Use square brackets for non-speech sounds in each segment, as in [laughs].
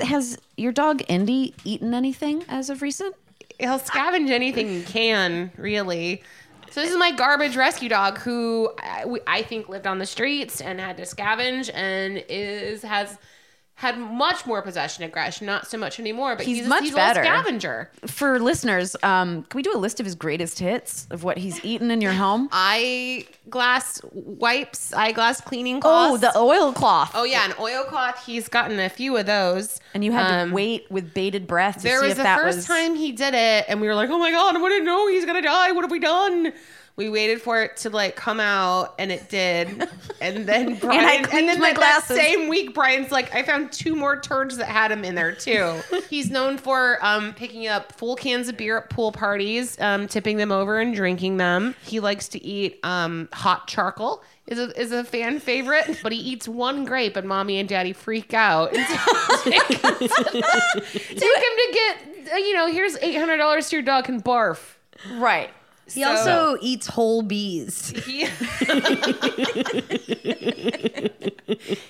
Has your dog Indy eaten anything as of recent? He'll scavenge anything he can, really. So this is my garbage rescue dog, who uh, I, I think lived on the streets and had to scavenge, and is has had much more possession aggression. Not so much anymore, but He's he's, much he's better. a scavenger. For listeners, um, can we do a list of his greatest hits of what he's eaten in your home? [laughs] Eyeglass wipes, eyeglass cleaning Oh, cloths. the oilcloth. oh yeah, an oilcloth. He's gotten a few of those. And you had Um, to wait with bated breath to There see was the that first was time he did it, and we were like, "Oh my god, we didn't know he's gonna die. What have we done?" We waited for it to like come out, and it did. [laughs] And then Brian, I and, then my that- that same week, Brian's like, "I found two more turds that had him in there too." [laughs] he's known for um, picking up full cans of beer at pool parties, um, tipping them over and drinking them. He likes to eat um, hot charcoal. Is a, is a fan favorite, but he eats one grape and mommy and daddy freak out. And [laughs] take him to get, uh, you know, here's $800 to your dog and barf. right. He also eats whole bees. [laughs] He, [laughs]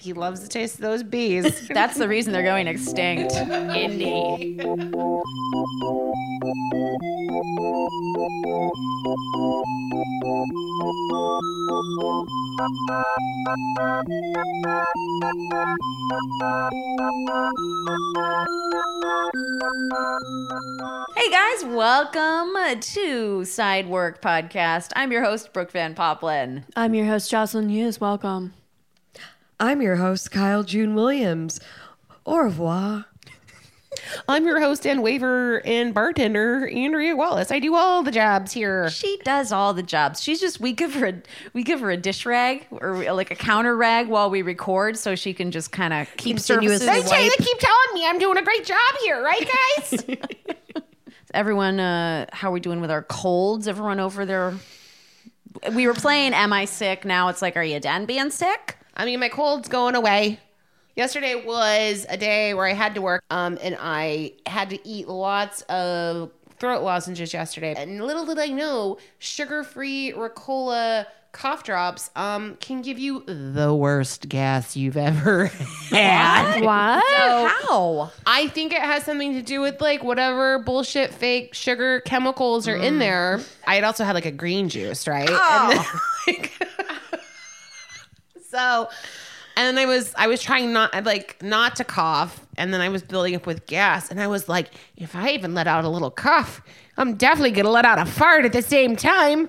he loves the taste of those bees. That's the reason they're going extinct. Indy. Hey guys, welcome to Side Work Podcast. I'm your host, Brooke Van Poppelen. I'm your host, Jocelyn Hughes. Welcome. I'm your host, Kyle June Williams. Au revoir. I'm your host and waiver and bartender, Andrea Wallace. I do all the jobs here. She does all the jobs. She's just we give her a, we give her a dish rag or like a counter rag while we record, so she can just kind of keep services. They, tell- they keep telling me I'm doing a great job here, right, guys? [laughs] Everyone, uh, how are we doing with our colds? Everyone over there. We were playing Am I Sick? Now it's like, Are you done being sick? I mean, my cold's going away. Yesterday was a day where I had to work, um, and I had to eat lots of throat lozenges yesterday. And little did I know, sugar-free Ricola cough drops um, can give you the worst gas you've ever [laughs] had. What? How? I think it has something to do with like whatever bullshit fake sugar chemicals are in there. I had also had like a green juice, right? And then, [laughs] like, [laughs] so, and then I was I was trying not like not to cough, and then I was building up with gas, and I was like, if I even let out a little cough, I'm definitely gonna let out a fart at the same time.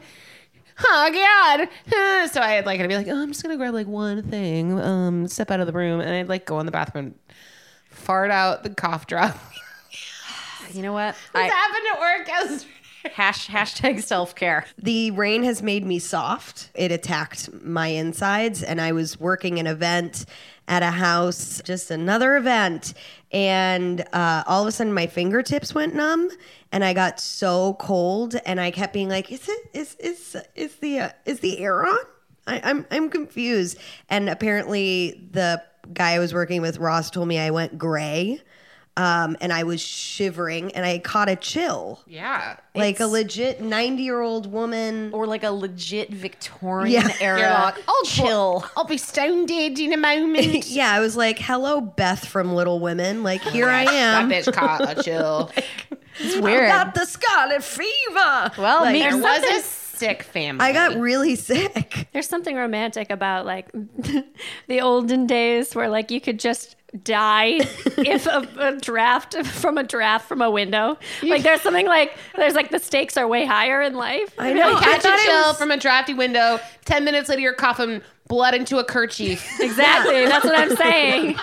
Oh God! [laughs] So I had like I'd be like, oh, I'm just gonna grab like one thing, um, step out of the room, and I'd like go in the bathroom, fart out the cough drop. [laughs] You know what? This I, happened at work. I was hash, hashtag self care. The rain has made me soft. It attacked my insides, and I was working an event at a house, just another event, and uh, all of a sudden my fingertips went numb, and I got so cold, and I kept being like, "Is it? Is is is the uh, is the air on?" I, I'm I'm confused, and apparently the guy I was working with, Ross, told me I went gray. Um, and I was shivering, and I caught a chill yeah. like a legit 90 year old woman. Or like a legit Victorian Yeah. era You're like, oh, chill. I'll be stone dead in a moment. [laughs] yeah, I was like, hello, Beth from Little Women. Like, here I am. That am. bitch caught a chill. [laughs] It's weird. I got the scarlet fever. Well, Like, me- There There's was something- a sick family. I got really sick. There's something romantic about like [laughs] the olden days where like you could just die [laughs] if a, a draft from a draft from a window. Like there's something like there's like the stakes are way higher in life. I know. I catch thought a it chill was- from a drafty window. Ten minutes later, you're coughing blood into a kerchief. [laughs] Exactly. That's what I'm saying.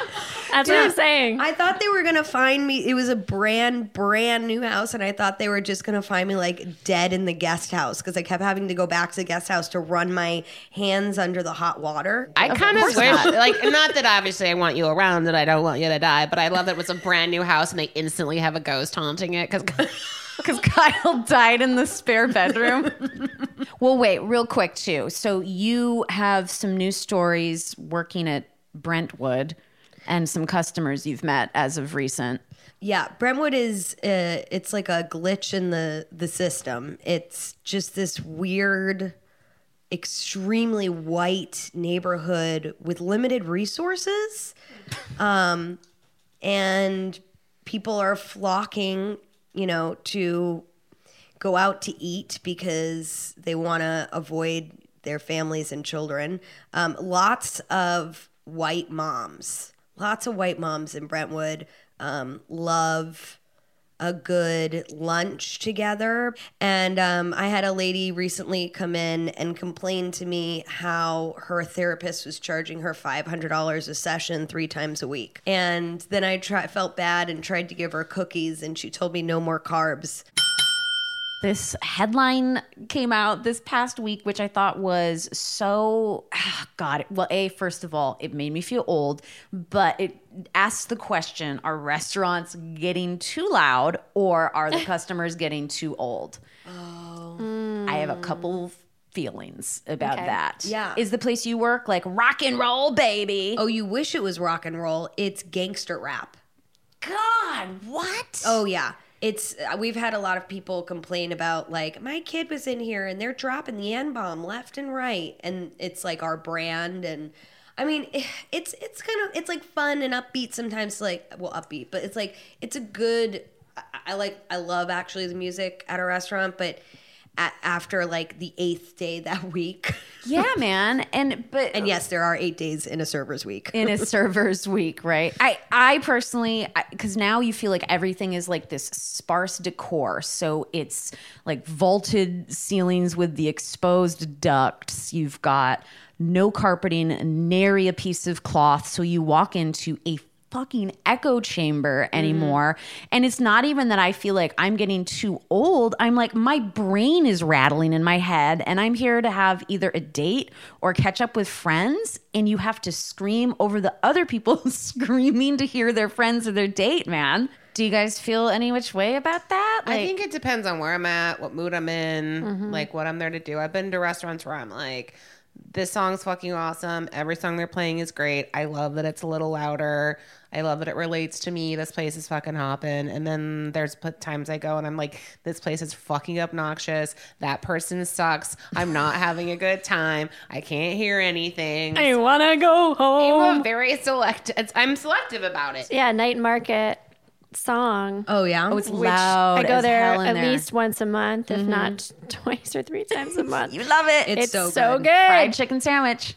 That's what I'm saying. I thought they were gonna find me. It was a brand, brand new house, and I thought they were just gonna find me like dead in the guest house because I kept having to go back to the guest house to run my hands under the hot water. I kind of wish, like, not that obviously I want you around and I don't want you to die, but I love that it was a brand new house and they instantly have a ghost haunting it because [laughs] Because Kyle [laughs] died in the spare bedroom. [laughs] well, wait, real quick, too. So, you have some new stories working at Brentwood and some customers you've met as of recent. Yeah, Brentwood is uh, it's like a glitch in the the system. It's just this weird extremely white neighborhood with limited resources. [laughs] Um and people are flocking, you know, to go out to eat because they want to avoid their families and children. Um, lots of white moms, lots of white moms in Brentwood um, love a good lunch together. And um, I had a lady recently come in and complain to me how her therapist was charging her $500 a session three times a week. And then I try, felt bad and tried to give her cookies, and she told me no more carbs. This headline came out this past week, which I thought was so, ah, God, well, A, first of all, it made me feel old, but it asks the question Are restaurants getting too loud or are the [laughs] customers getting too old? Oh. I have a couple feelings about that. Yeah. Is the place you work like rock and roll, baby? Oh, you wish it was rock and roll. It's gangster rap. God, what? Oh yeah. It's uh, we've had a lot of people complain about like my kid was in here and they're dropping the N bomb left and right and it's like our brand and I mean [sighs] it's it's kind of it's like fun and upbeat sometimes like well upbeat but it's like it's a good I, I like I love actually the music at a restaurant but a after like the eighth day that [laughs] week yeah, man. And but and yes there are eight days in a server's week in a [laughs] server's week, right? I I personally because now you feel like everything is like this sparse decor, so it's like vaulted ceilings with the exposed ducts. You've got no carpeting, nary a piece of cloth, so you walk into a fucking echo chamber mm. anymore. And it's not even that I feel like I'm getting too old. I'm like, my brain is rattling in my head, and I'm here to have either a date or catch up with friends. And you have to scream over the other people [laughs] screaming to hear their friends or their date, man. Do you guys feel any which way about that? I think it depends on where I'm at, what mood I'm in, mm-hmm. like what I'm there to do. I've been to restaurants where I'm like, this song's fucking awesome. Every song they're playing is great. I love that it's a little louder. I love that it relates to me. This place is fucking hopping. And then there's times I go and I'm like, this place is fucking obnoxious. That person sucks. I'm not [laughs] having a good time. I can't hear anything. I want to go home. I'm very selective. I'm selective about it. Yeah, night market song. oh yeah oh, it's loud. I go there at there. Mm-hmm. least once a month, if not [laughs] twice or three times a [laughs] month. You love it. It's it's so so, good. good. fried chicken sandwich.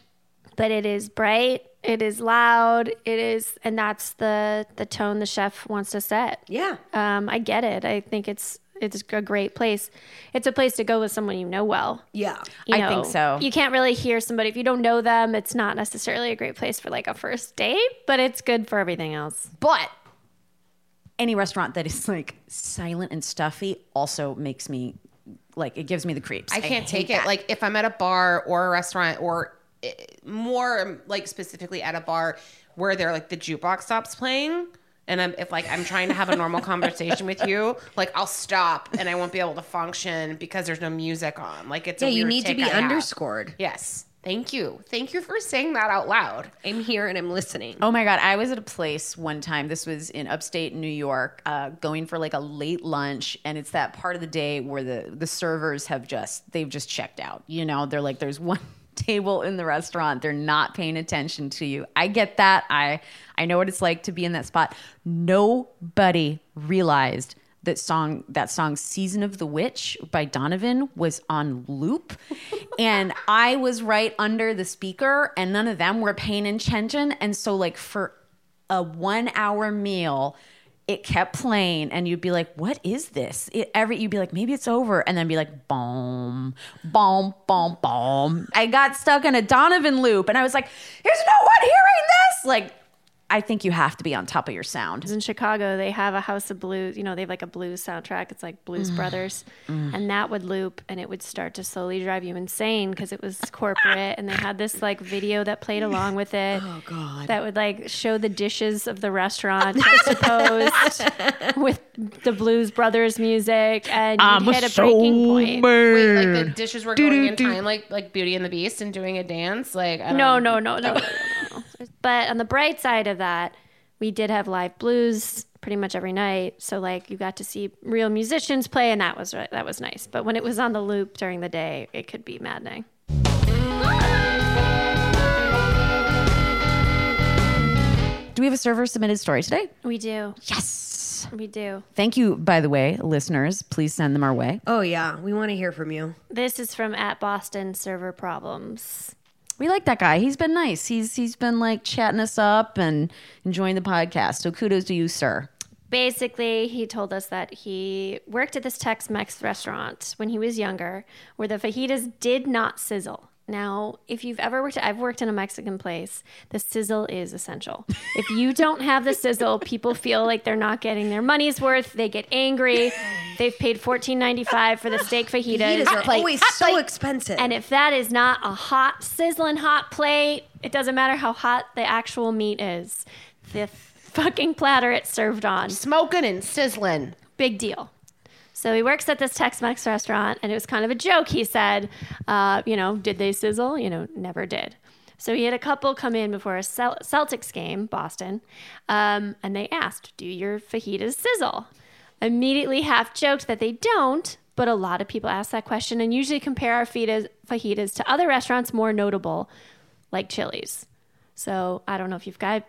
but it is bright. It is loud. It is, and that's the the tone the chef wants to set. yeah Um, I get it. I think it's it's a great place. It's a place to go with someone you know well. yeah You I think so. You can't really hear somebody if you don't know them. It's not necessarily a great place for like a first date, but it's good for everything else. But any restaurant that is like silent and stuffy also makes me like it gives me the creeps. I can't hate take it. that. Like if I'm at a bar or a restaurant or more like specifically at a bar where they're like the jukebox stops playing and I'm if like I'm trying to have a normal conversation with you, like I'll stop and I won't be able to function because there's no music on. Like it's a yeah you need to be I have. underscored Yes. Thank you. Thank you for saying that out loud. I'm here and I'm listening Oh my god! I was at a place one time. This was in upstate New York, uh, going for like a late lunch, and it's that part of the day where the the servers have just they've just checked out. You know, they're like, there's one table in the restaurant. They're not paying attention to you. I get that. I I know what it's like to be in that spot. Nobody realized that song that song Season of the Witch by Donovan was on loop [laughs] and I was right under the speaker and none of them were paying attention and so like for a 1 hour meal it kept playing and you'd be like what is this? It every you'd be like maybe it's over. And then be like boom boom boom boom. I got stuck in a donovan loop and i was like there's no one hearing this. Like i think you have to be on top of your sound in Chicago, they have a House of Blues. You know, they have like a blues soundtrack. It's like Blues mm. Brothers, mm. and that would loop, and it would start to slowly drive you insane because it was corporate, and they had this like video that played along with it. Oh God! That would like show the dishes of the restaurant juxtaposed [laughs] with the Blues Brothers music, and you hit a breaking point. Wait, like the dishes were going in time, like like Beauty and the Beast, and doing a dance. Like I don't No, know. no, no, no, no, no, no. But on the bright side of that, we did have live blues pretty much every night. So like you got to see real musicians play, and that was that was nice. But when it was on the loop during the day, it could be maddening. do we have a server submitted story today We do, yes we do. thank you by the way listeners please send them our way Oh yeah, we want to hear from you. This is from at Boston Server Problems. We like that guy. He's been nice. He's he's been like chatting us up and enjoying the podcast. So kudos to you sir. Basically, he told us that he worked at this Tex-Mex restaurant when he was younger, where the fajitas did not sizzle. Now, if you've ever worked, I've worked in a Mexican place. The sizzle is essential. If you don't have the sizzle, people feel like they're not getting their money's worth. They get angry. They've paid fourteen ninety five for the steak fajitas. Fajitas are always so expensive. And if that is not a hot, sizzling hot plate, it doesn't matter how hot the actual meat is. The fucking platter it's served on. Smoking and sizzling. Big deal. So he works at this Tex Mex restaurant, and it was kind of a joke. He said, uh, you know, did they sizzle? You know, never did. So he had a couple come in before a Cel- Celtics game, Boston, um, and they asked, do your fajitas sizzle? Immediately half joked that they don't, but a lot of people ask that question and usually compare our fajitas, fajitas to other restaurants more notable, like Chili's. So I don't know if you've got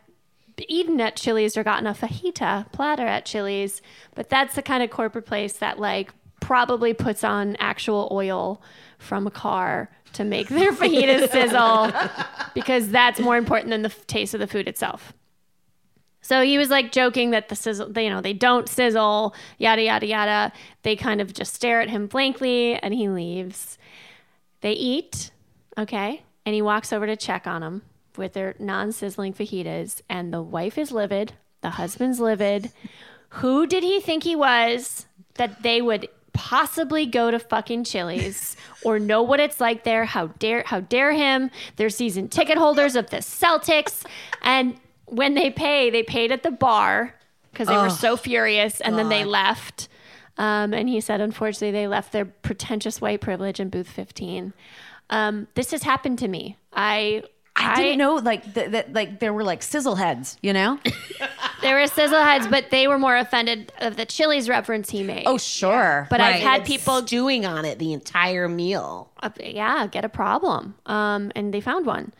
eaten at Chili's or gotten a fajita platter at Chili's, but that's the kind of corporate place that like probably puts on actual oil from a car to make their [laughs] fajitas sizzle because that's more important than the f- taste of the food itself. So he was like joking that the sizzle, they, you know, they don't sizzle, yada yada yada. They kind of just stare at him blankly, and he leaves. They eat, okay, and he walks over to check on them with their non-sizzling fajitas, and the wife is livid, the husband's livid. Who did he think he was that they would possibly go to fucking Chili's [laughs] or know what it's like there? How dare how dare him? They're season ticket holders of the Celtics, and when they pay, they paid at the bar because they were so furious, and then they left. Um, and he said, unfortunately, they left their pretentious white privilege in booth 15. Um, this has happened to me. I I didn't know like that. that like there were like sizzle heads, you know? [laughs] there were sizzle heads, but they were more offended of the Chili's reference he made. oh sure. but I've right. had people, doing on it the entire meal. uh, yeah, get a problem. Um, and they found one.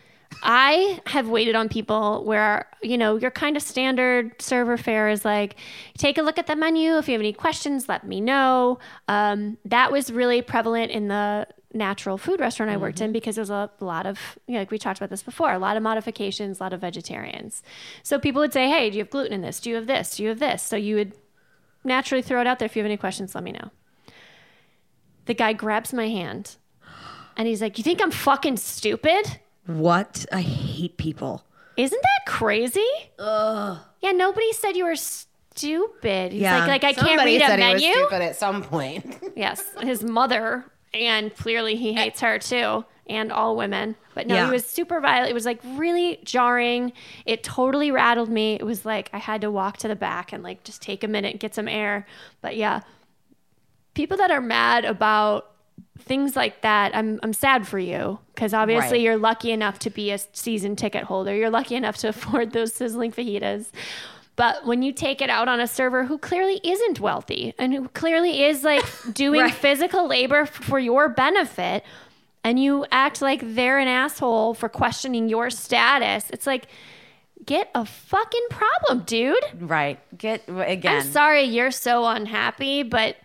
I have waited on people where, you know, your kind of standard server fare is like, take a look at the menu. If you have any questions, let me know. Um, that was really prevalent in the natural food restaurant I worked mm-hmm. in because there was a lot of, you know, like we talked about this before, a lot of modifications, a lot of vegetarians. So people would say, hey, do you have gluten in this? Do you have this? Do you have this? So you would naturally throw it out there. If you have any questions, let me know. The guy grabs my hand and he's like, You think I'm fucking stupid? what? I hate people. Isn't that crazy? Ugh. Yeah, nobody said you were stupid. He's Yeah. like, like I can't Somebody read a said he was menu. stupid at some point. Yes, his mother, and clearly he hates her too, and all women. But no, Yeah. he was super violent. It was like really jarring. It totally rattled me. It was like I had to walk to the back and like just take a minute, get some air. But yeah, people that are mad about things like that, I'm I'm sad for you because obviously Right. you're lucky enough to be a season ticket holder. You're lucky enough to [laughs] afford those sizzling fajitas. But when you take it out on a server who clearly isn't wealthy and who clearly is like [laughs] doing Right. physical labor for your benefit, and you act like they're an asshole for questioning your status, it's like get a fucking problem, dude. Right. Get again. I'm sorry you're so unhappy, but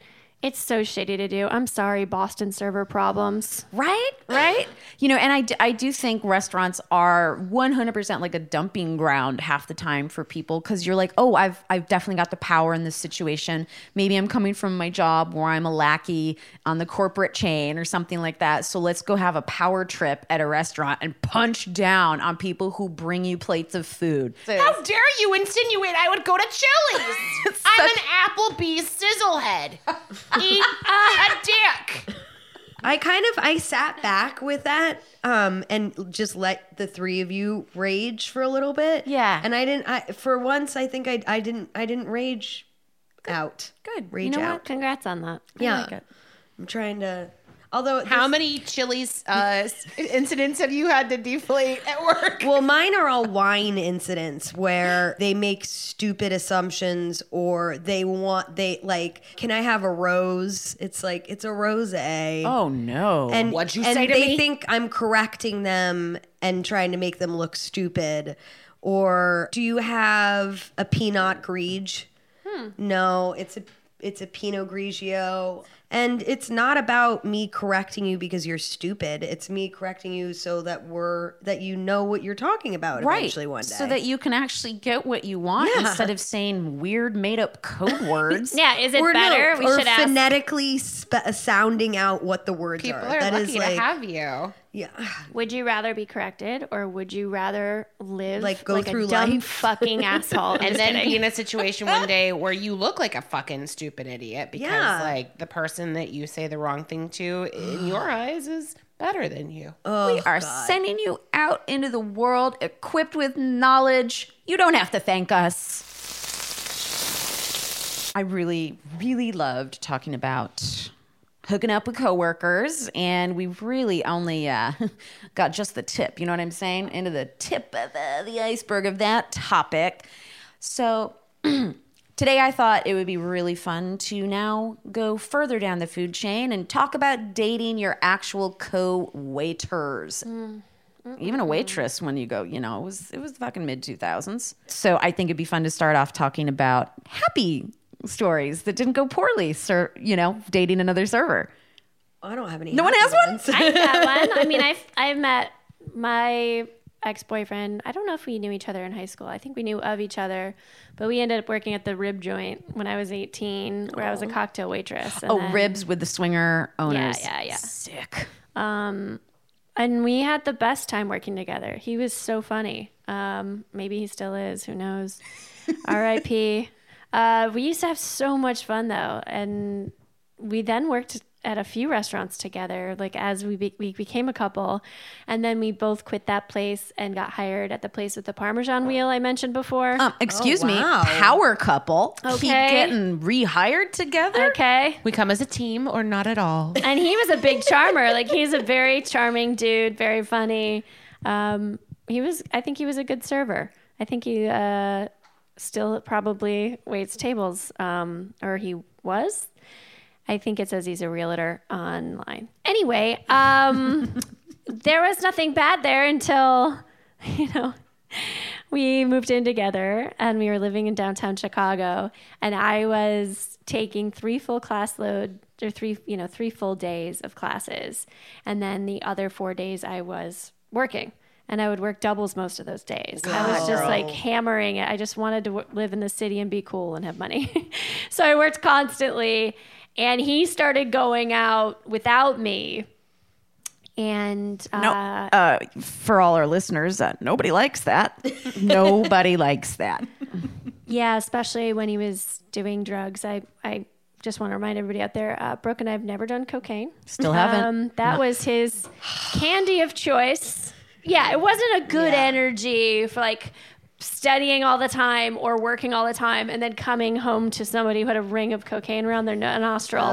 it's so shitty to do. I'm sorry, Boston server problems. Right, right. [laughs] You know, and I, d- I do think restaurants are 100% like a dumping ground half the time for people because you're like, oh, I've, I've definitely got the power in this situation. Maybe I'm coming from my job where I'm a lackey on the corporate chain or something like that. So let's go have a power trip at a restaurant and punch down on people who bring you plates of food. How dare you insinuate I would go to Chili's? [laughs] I'm an Applebee's sizzlehead. [laughs] Eat a dick. I kind of I sat back with that um and just let the three of you rage for a little bit. Yeah. And I didn't I for once I think I I didn't I didn't rage out. Good. Rage You know out. what? Congrats on that. Yeah. like. I'm trying to although How this- many chilies uh, [laughs] incidents have you had to deflate at work? Well, mine are all wine incidents where they make stupid assumptions or they want they like, can I have a rose? It's like it's a rose. Oh, no. and What'd you and say to they me? think I'm correcting them and trying to make them look stupid. Or do you have a Pinot Grigio? Hmm. No, it's a it's a Pinot Grigio. And it's not about me correcting you because you're stupid. It's me correcting you so that we're that you know what you're talking about right. eventually one day. So that you can actually get what you want Yeah. instead of saying weird made up code [laughs] words. Yeah, is it or better? No, we or should ask. phonetically spe- uh, sounding out what the words People are. are That is lucky like to have you. yeah. Would you rather be corrected or would you rather live Like, go a through dumb life? fucking [laughs] asshole? And then kidding. be in a situation one [laughs] day where you look like a fucking stupid idiot because Yeah. like the person that you say the wrong thing to in your [gasps] eyes is better than you. we are sending you out into the world equipped with knowledge. You don't have to thank us. I really, really loved talking about hooking up with coworkers, and we really only uh, [laughs] got just the tip. You know what I'm saying? Into the tip of the, the iceberg of that topic. So [clears throat] today I thought it would be really fun to now go further down the food chain and talk about dating your actual co-waiters. Mm. Even a waitress when you go, you know, it was it was the fucking mid 2000s. So I think it'd be fun to start off talking about happy stories that didn't go poorly, sir, you know, dating another server. I don't have any. No one happy has one? ones. I got one. I [laughs] mean, I've I've met my ex boyfriend. I don't know if we knew each other in high school. I think we knew of each other, but we ended up working at the rib joint when I was 18, where I was a cocktail waitress. And Oh, then- ribs with the swinger owners. yeah, yeah. Yeah. Sick. Um, And we had the best time working together. He was so funny. Um, maybe he still is. Who knows? [laughs] R.I.P. Uh, we used to have so much fun though, and we then worked at a few restaurants together. Like as we be- we became a couple, and then we both quit that place and got hired at the place with the Parmesan wheel I mentioned before. Um, excuse me, wow. power couple. Keep Okay. getting rehired together. okay. We come as a team or not at all. [laughs] and he was a big charmer. Like he's a very charming dude, very funny. Um, he was, I think he was a good server. I think he uh, still probably waits tables, um, or he was. I think it says he's a realtor online. Anyway, um, [laughs] there was nothing bad there until, [laughs] you know, we moved in together and we were living in downtown Chicago and I was taking three full class load or three, you know, three full days of classes. And then the other four days I was working and I would work doubles most of those days. I was just like hammering it. I just wanted to w- live in the city and be cool and have money. [laughs] so I worked constantly and he started going out without me. And uh, No, uh, for all our listeners, uh, nobody likes that. [laughs] nobody likes that. Yeah, especially when he was doing drugs. I, I just want to remind everybody out there, uh, Brooke and I have never done cocaine. Still haven't. Um, that was his candy of choice. Yeah, it wasn't a good energy for like studying all the time or working all the time and then coming home to somebody who had a ring of cocaine around their no- nostril.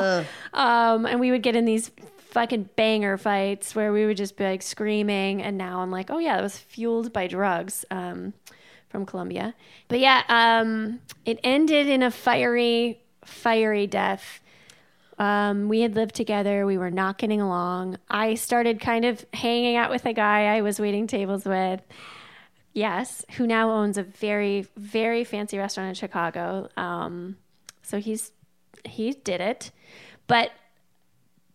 Um, and we would get in these fucking banger fights where we would just be like screaming. And now I'm like, oh yeah, that was fueled by drugs. Um, from Colombia. But yeah, um, it ended in a fiery, fiery death. Um, we had lived together. We were not getting along. I started kind of hanging out with a guy I was waiting tables with. Yes, who now owns a very, very fancy restaurant in Chicago. Um, so he's he did it, but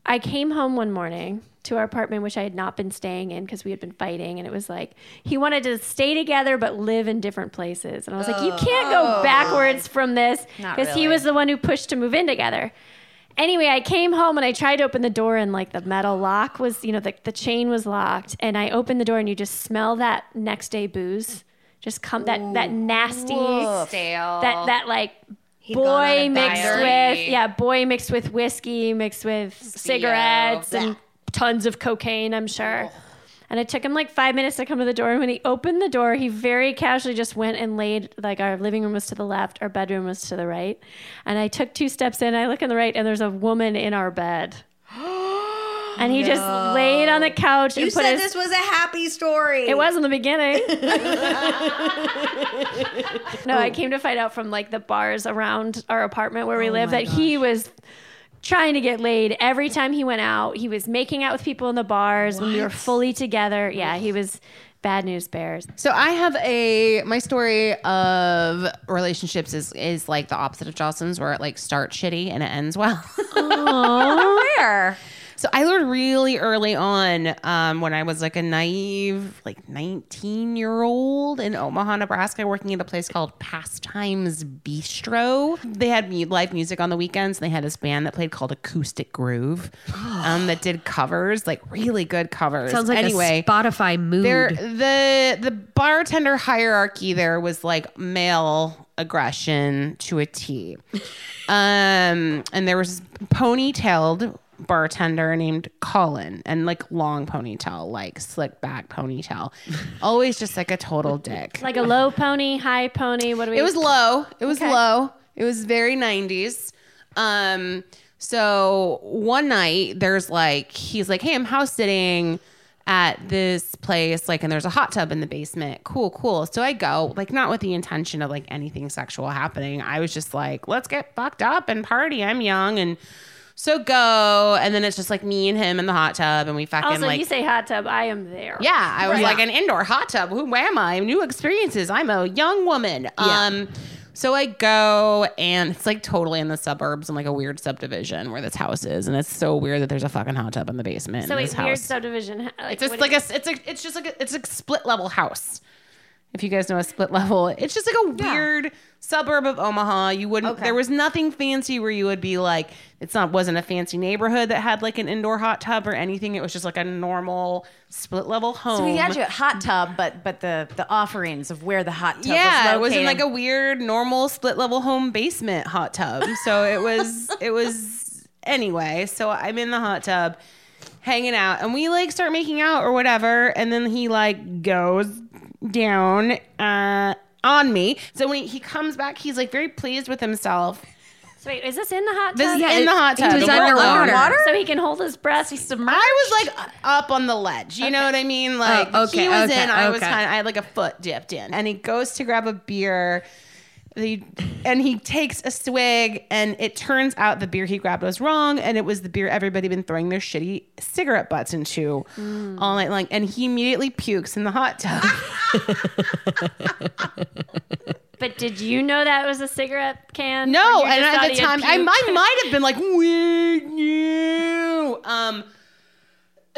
I came home one morning to our apartment, which I had not been staying in because we had been fighting, and it was like he wanted to stay together but live in different places, and I was like, you can't go backwards from this because he was the one who pushed to move in together. Anyway, I came home and I tried to open the door, and like the metal lock was, you know, the, the chain was locked. And I opened the door, and you just smell that next day booze, just come that that nasty, Stale. that that like gone on boy mixed diet. with yeah, boy mixed with whiskey, mixed with cigarettes and tons of cocaine, I'm sure. And it took him like five minutes to come to the door. And when he opened the door, he very casually just went and laid, like, our living room was to the left, our bedroom was to the right. And I took two steps in, I look on the right, and there's a woman in our bed. [gasps] and he just laid on the couch You and put said his. this was a happy story. It was in the beginning. [laughs] no, I came to find out from like the bars around our apartment where we oh live that he was trying to get laid every time he went out. He was making out with people in the bars when we were fully together. Yeah, he was bad news bears. So I have a my story of relationships is is like the opposite of Jocelyn's, where it like starts shitty and it ends well. [laughs] Where? So I learned really early on um, when I was like a naive, like 19 year old in Omaha, Nebraska, working at a place called Pastimes Bistro. They had live music on the weekends. And they had this band that played called Acoustic Groove [gasps] um, that did covers, like really good covers. Sounds like anyway, a Spotify mood. there the the bartender hierarchy there was like male aggression to a T. [laughs] Um and there was ponytailed bartender named Colin and like long ponytail, like slick back ponytail. Always just like a total dick. Like a low pony, high pony. What do we? It was low. It was low. It was very 90s. Um, so one night there's like he's like, Hey, I'm house sitting at this place, like, and there's a hot tub in the basement. Cool, cool. So I go, like, not with the intention of like anything sexual happening. I was just like, let's get fucked up and party. I'm young and so go. And then it's just like me and him in the hot tub and we fucking Also, like you say hot tub. I am there. yeah, I was like an indoor hot tub. Who am I? New experiences. I'm a young woman. Um so I go and it's like totally in the suburbs in like a weird subdivision where this house is, and it's so weird that there's a fucking hot tub in the basement. So in wait, this weird house. subdivision. Like, It's just like is- a it's a it's just like a, it's a split level house. If you guys know a split level, it's just like a weird suburb of Omaha. You wouldn't there was nothing fancy where you would be like it's not wasn't a fancy neighborhood that had like an indoor hot tub or anything. It was just like a normal split level home. So we had you a hot tub, but but the the offerings of where the hot tub yeah, was it was in like a weird normal split level home basement hot tub. So it was [laughs] it was anyway. So I'm in the hot tub hanging out and we like start making out or whatever and then he like goes down uh on me. So when he, he comes back he's like very pleased with himself. So wait, is this in the hot tub? This tub? is in the hot tub. was and we're underwater. So he can hold his breath. He's submerged. I was like up on the ledge. You know what I mean? Like Oh, okay, he was okay, in, I was okay. kind of, I had like a foot dipped in, and he goes to grab a beer. And he takes a swig, and it turns out the beer he grabbed was wrong, and it was the beer everybody been throwing their shitty cigarette butts into Mm. all night long. And he immediately pukes in the hot tub. [laughs] But did you know that was a cigarette can? No, and at the time, I puked? might have been like, "Wait, no." Um,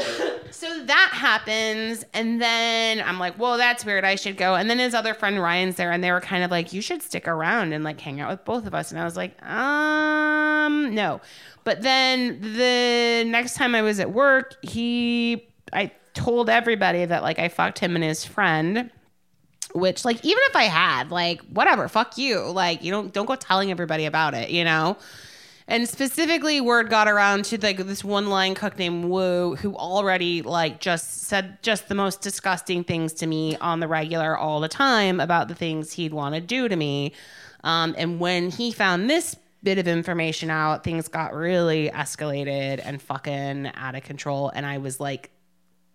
[laughs] so that happens, and then I'm like, "Well, that's weird. I should go." And then his other friend Ryan's there, and they were kind of like, "You should stick around and like hang out with both of us." And I was like, "Um, no." But then the next time I was at work, he, I told everybody that like I fucked him and his friend which like even if I had like whatever, fuck you. Like you don't don't go telling everybody about it, you know. And specifically, word got around to like this one line cook named Woo, who already like just said just the most disgusting things to me on the regular all the time about the things he'd want to do to me. Um, and when he found this bit of information out, things got really escalated and fucking out of control. And I was like,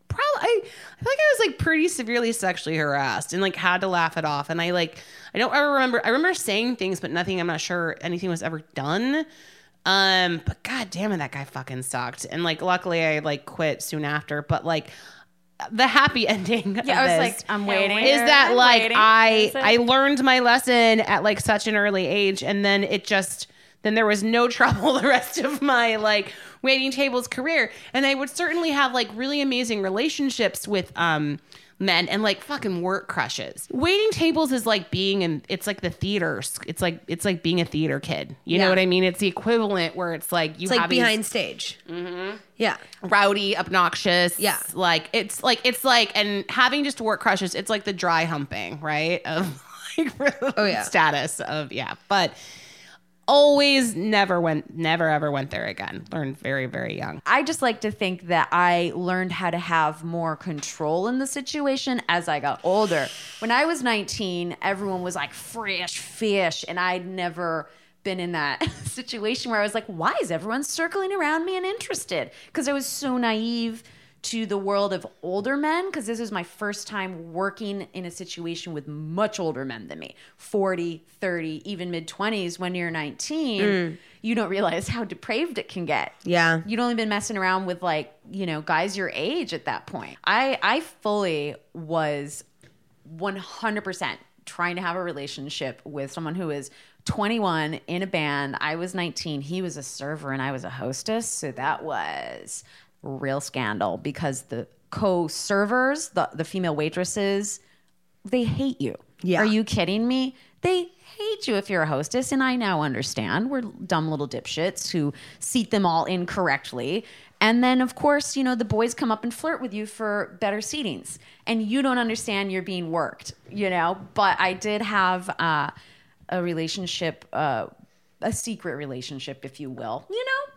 probably I, I feel like I was like pretty severely sexually harassed and like had to laugh it off. And I like I don't ever remember I remember saying things, but nothing I'm not sure anything was ever done. Um, but god damn it, that guy fucking sucked. And like luckily I like quit soon after. But like the happy [laughs] ending. Yeah, of I was this like, I'm waiting. is that I'm like waiting. I I learned my lesson at like such an early age, and then it just then there was no [laughs] trouble the rest of my like waiting tables career, and I would certainly have like really amazing relationships with um men and like fucking work crushes. Waiting tables is like being in it's like the theater. It's like it's like being a theater kid. You know what I mean? It's the equivalent where it's like you It's like have these- behind stage. Mm-hmm. Yeah. rowdy, obnoxious. Yeah. Like it's like it's like and having just work crushes, it's like the dry humping, right? Of [laughs] like Oh, yeah. status of yeah. But always never went never ever went there again. Learned very, very young. I just like to think that I learned how to have more control in the situation as I got older. When I was 19, everyone was like fresh fish, and I'd never been in that [laughs] situation where I was like, why is everyone circling around me and interested? Because I was so naive to the world of older men because this is my first time working in a situation with much older men than me. 40 30 even mid 20s when you're 19 mm. you don't realize how depraved it can get. Yeah. you'd only been messing around with like you know guys your age at that point. I i fully was 100% trying to have a relationship with someone who is 21 in a band. I was 19 he was a server and i was a hostess so that was real scandal because the co-servers the, the female waitresses they hate you. Yeah. Are you kidding me? They hate you if you're a hostess, and I now understand. We're dumb little dipshits who seat them all incorrectly. And then, of course, you know, the boys come up and flirt with you for better seatings, and you don't understand you're being worked, you know? But I did have uh, a relationship, uh, a secret relationship, if you will. You know,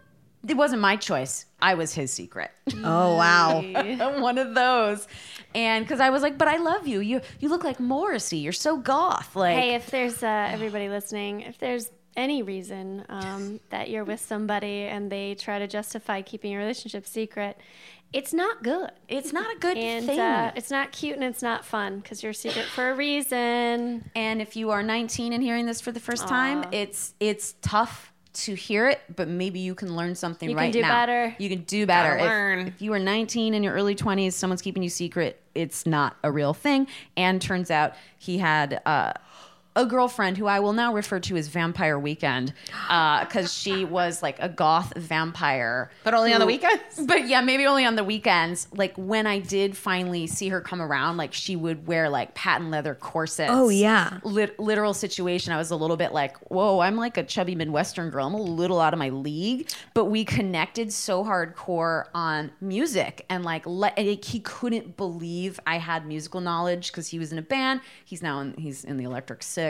it wasn't my choice. I was his secret. Oh wow. [laughs] one of those and because i was like but i love you you you look like morrissey you're so goth like Hey, if there's uh, everybody listening, if there's any reason um, [laughs] that you're with somebody and they try to justify keeping your relationship secret, it's not good. it's not a good And thing uh, it's not cute and it's not fun because you're secret for a reason. and if you are 19 and hearing this for the first time it's it's tough to hear it but maybe you can learn something right. now. You can do better. you can do better If- learn. If, you are 19 in your early 20s someone's keeping you secret it's not a real thing and turns out he had uh a girlfriend who I will now refer to as Vampire Weekend, uh, because she was like a goth vampire, But only on the weekends? [laughs] But yeah, maybe only on the weekends. Like when I did finally see her come around, like she would wear like patent leather corsets. Oh, yeah. Lit- literal situation. I was a little bit like, whoa, I'm like a chubby Midwestern girl. I'm a little out of my league. But we connected so hardcore on music and like, le- and like, he couldn't believe I had musical knowledge because he was in a band. He's now in, he's in the Electric Six.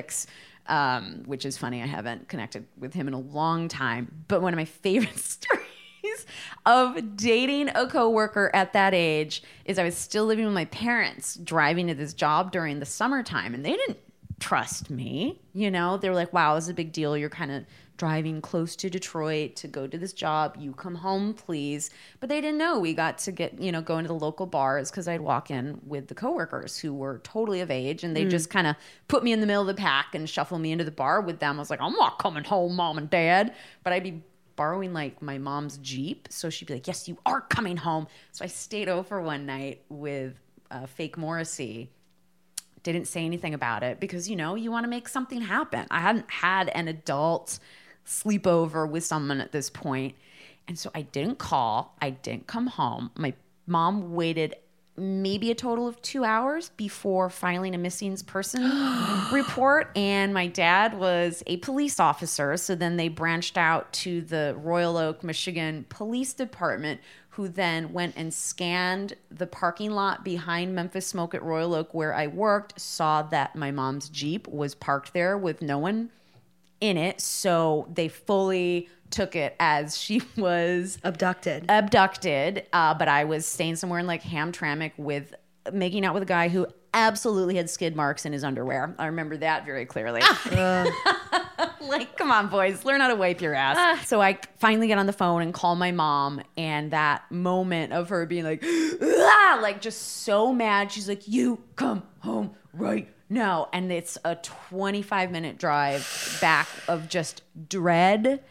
Um, which is funny. I haven't connected with him in a long time. But one of my [laughs] favorite stories of dating a coworker at that age is I was still living with my parents, driving to this job during the summertime, and they didn't trust me. You know, they were like, "Wow, this is a big deal. You're kind of driving close to Detroit to go to this job. You come home, please." But they didn't know we got to get you know go into the local bars because I'd walk in with the coworkers who were totally of age, and they just kind of put me in the middle of the pack and shuffle me into the bar with them. I was like, "I'm not coming home, mom and dad," but I'd be borrowing like my mom's Jeep. So she'd be like, Yes, you are coming home. So I stayed over one night with uh, fake Morrissey. Didn't say anything about it because, you know, you want to make something happen. I hadn't had an adult sleepover with someone at this point. And so I didn't call. I didn't come home. My mom waited maybe a total of two hours before filing a missing person [gasps] report. And my dad was a police officer. So then they branched out to the Royal Oak, Michigan Police Department, who then went and scanned the parking lot behind Memphis Smoke at Royal Oak, where I worked, saw that my mom's Jeep was parked there with no one in it. So they fully took it as she [laughs] was Abducted. abducted, uh, but I was staying somewhere in like Hamtramck with making out with a guy who absolutely had skid marks in his underwear. I remember that very clearly. [laughs] like, come on, boys, learn how to wipe your ass. So I finally get on the phone and call my mom, and that moment of her being like, [gasps] ah, like just so mad. She's like, "You come home right now," and it's a 25 minute drive back of just dread.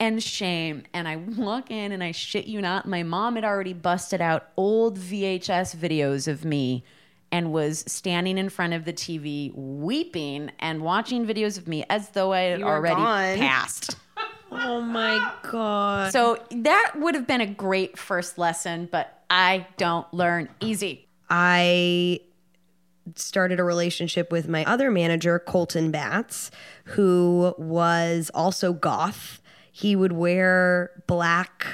and shame. And I walk in and I shit you not, my mom had already busted out old VHS videos of me and was standing in front of the TV weeping and watching videos of me as though I had already gone. passed. [laughs] Oh my god. So that would have been a great first lesson, but I don't learn easy. I started a relationship with my other manager, Colton Batts, who was also goth. He would wear black,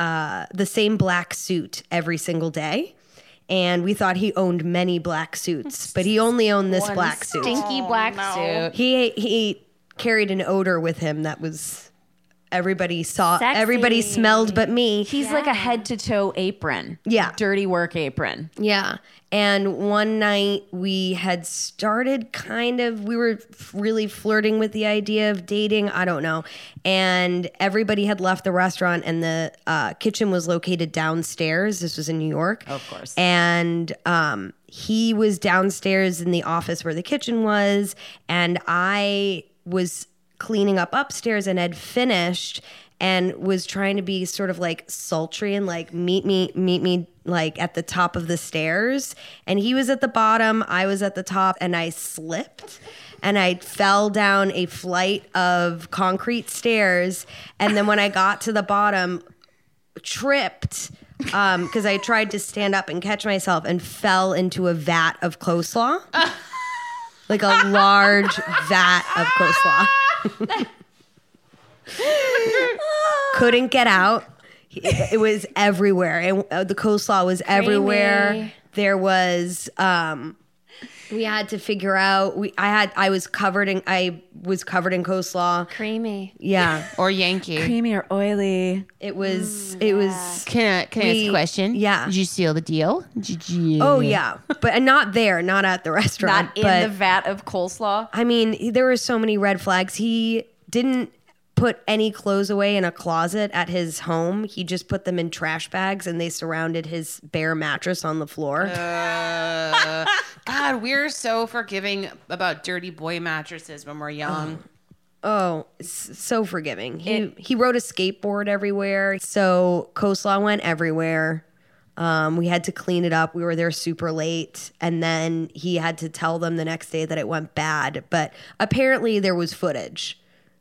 uh, the same black suit every single day. And we thought he owned many black suits, but he only owned this black suit. Stinky black suit. He he carried an odor with him that was everybody saw, Sexy. everybody smelled but me. He's like a head to toe apron. Yeah. Dirty work apron. Yeah. And one night we had started kind of, we were really flirting with the idea of dating. I don't know. And everybody had left the restaurant, and the uh, kitchen was located downstairs. This was in New York. Of course. And um, he was downstairs in the office where the kitchen was. And I was cleaning up upstairs and had finished and was trying to be sort of like sultry and like meet me meet me like at the top of the stairs. And he was at the bottom I was at the top and I slipped and I fell down a flight of concrete stairs. And then when I got to the bottom tripped um because I tried to stand up and catch myself and fell into a vat of coleslaw. [laughs] Like a large vat of coleslaw [laughs] couldn't get out. It was everywhere, and uh, the coleslaw was everywhere. There was. Um, we had to figure out. We I had I was covered in I was covered in coleslaw. Creamy. Yeah, [laughs] Or Yankee. Creamy or oily. it was. Mm, it was. Can I, can I ask a question? yeah. Did you seal the deal? Did you? Oh yeah, but not there, not at the [laughs] restaurant. Not in but the vat of coleslaw. I mean, there were so many red flags. He didn't put any clothes away in a closet at his home. He just put them in trash bags and they surrounded his bare mattress on the floor. Uh, [laughs] God, we're so forgiving about dirty boy mattresses when we're young. oh, so forgiving. He he rode a skateboard everywhere. So coleslaw went everywhere. Um, we had to clean it up. We were there super late, and then he had to tell them the next day that it went bad. But apparently, there was footage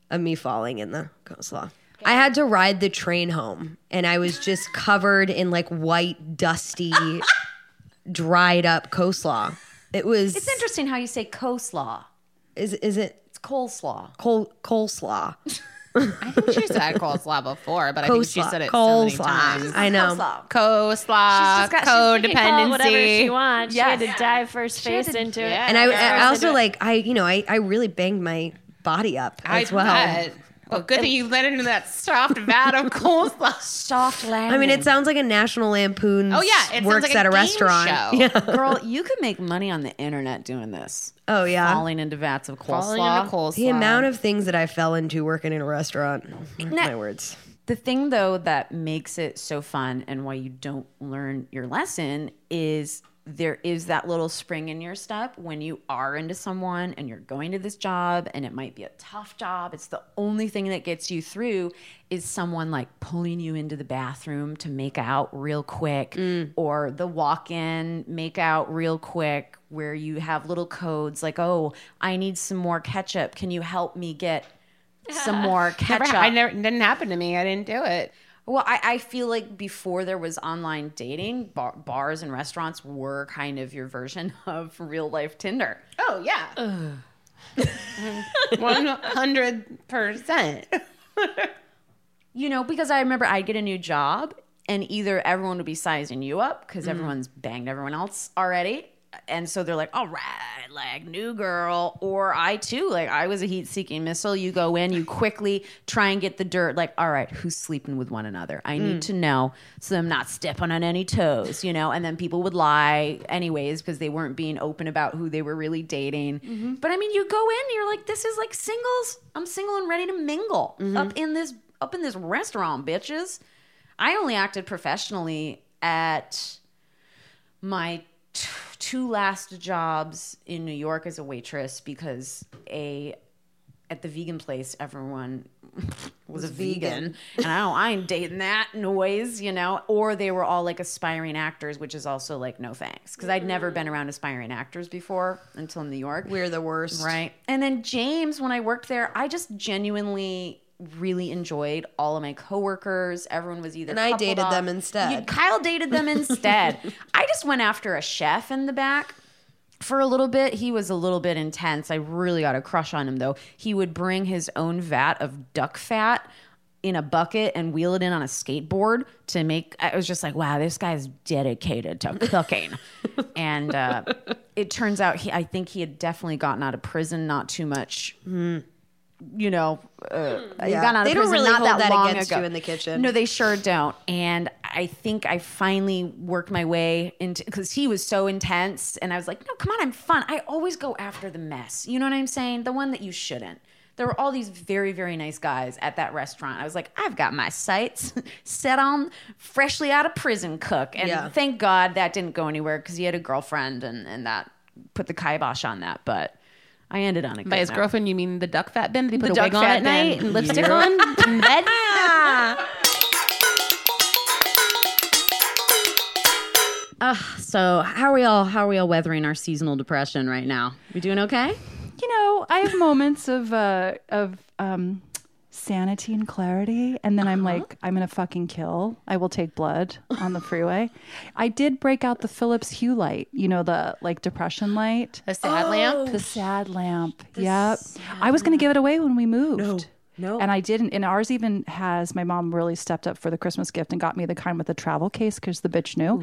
of me falling in the coleslaw. I had to ride the train home, and I was just covered in like white, dusty, [laughs] dried up coleslaw. It was. It's interesting how you say coleslaw. Is is it It's coleslaw. cole coleslaw? [laughs] I think she said coleslaw before, but I think she said it so many times. I know. Coleslaw. Coleslaw, She's just got, she can call whatever she wants. Yes. She had to dive first face into it. And I, I also like I you know I I really banged my body up as I well. bet. Well, good thing you let it into that soft [laughs] vat of coleslaw. Soft landing. I mean, it sounds like a National Lampoon. Oh, yeah, it works like at a game restaurant. show. [laughs] Yeah. Girl, you could make money on the internet doing this. Oh yeah. Falling into vats of Falling into coleslaw. The amount of things that I fell into working in a restaurant. Mm-hmm. My words. The thing though that makes it so fun and why you don't learn your lesson is there is that little spring in your step when you are into someone and you're going to this job and it might be a tough job. It's the only thing that gets you through is someone like pulling you into the bathroom to make out real quick mm. or the walk in make out real quick where you have little codes like, oh, I need some more ketchup. Can you help me get some [laughs] more Never, ketchup? I never, it didn't happen to me. I didn't do it. Well, I, I feel like before there was online dating, bar, bars and restaurants were kind of your version [laughs] of real life Tinder. Oh yeah. [laughs] One hundred percent. You know, because I remember I'd get a new job and either everyone would be sizing you up because mm. everyone's banged everyone else already. And so they're like, all right, like new girl. Or I too, like I was a heat seeking missile. You go in, you quickly try and get the dirt. Like, all right, who's sleeping with one another? I need mm. to know so I'm not stepping on any toes, you know? And then people would lie anyways because they weren't being open about who they were really dating. Mm-hmm. But I mean, you go in, you're like, this is like singles. I'm single and ready to mingle mm-hmm. up in this up in this restaurant, bitches. I only acted professionally at my t- two last jobs in New York as a waitress because a at the vegan place, everyone [laughs] was, a vegan, and I don't, I ain't dating that noise, you know. Or they were all like aspiring actors, which is also like no thanks, because I'd never been around aspiring actors before until New York. We're the worst. Right. And then James, when I worked there, I just genuinely really enjoyed all of my coworkers. Everyone was either And I dated up- them instead. You- Kyle dated them [laughs] instead. I just went after a chef in the back for a little bit. He was a little bit intense. I really got a crush on him though. He would bring his own vat of duck fat in a bucket and wheel it in on a skateboard to make I was just like, wow, this guy's dedicated to cooking. [laughs] and uh, it turns out he I think he had definitely gotten out of prison not too much you know, uh, Yeah. got They don't really not hold that, that long against ago. you in the kitchen. No, they sure don't. And I think I finally worked my way into because he was so intense, and I was like, no, come on, I'm fun. I always go after the mess. You know what I'm saying? The one that you shouldn't. There were all these very, very nice guys at that restaurant. I was like, I've got my sights [laughs] set on freshly out of prison cook. And Yeah. thank God that didn't go anywhere because he had a girlfriend and, and that put the kibosh on that. But I ended on a good By his note. girlfriend, you mean the duck fat bin? Did he put The a wig on at night and lipstick on [laughs] in bed? So how are we all how are we all weathering our seasonal depression right now? We doing okay? you know, I have moments of uh, of um, sanity and clarity, and then I'm uh-huh. like, I'm gonna fucking kill. I will take blood on the freeway. I did break out the Philips Hue light, you know, the like depression light, A sad lamp. the sad lamp. yep. I was gonna give it away when we moved. No. no. And I didn't. And ours even has my mom really stepped up for the Christmas gift and got me the kind with the travel case because the bitch knew.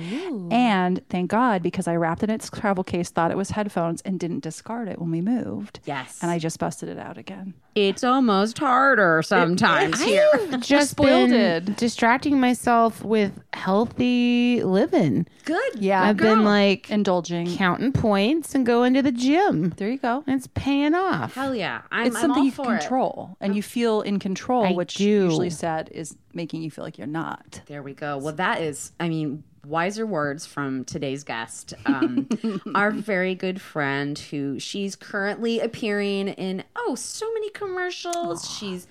And thank God because I wrapped it in its travel case, thought it was headphones, and didn't discard it when we moved. Yes. And I just busted it out again. It's almost harder sometimes here. I've [laughs] just spoiled been it. distracting myself with healthy living. Good. Yeah. I've been like indulging. counting points and going to the gym. There you go. It's paying off. Hell yeah. I'm, It's I'm something all you for can it. control, and you feel in control, I which do. usually said is making you feel like you're not. There we go. Well, that is, I mean, wiser words from today's guest, um, [laughs] our very good friend who she's currently appearing in, oh, so many commercials. She's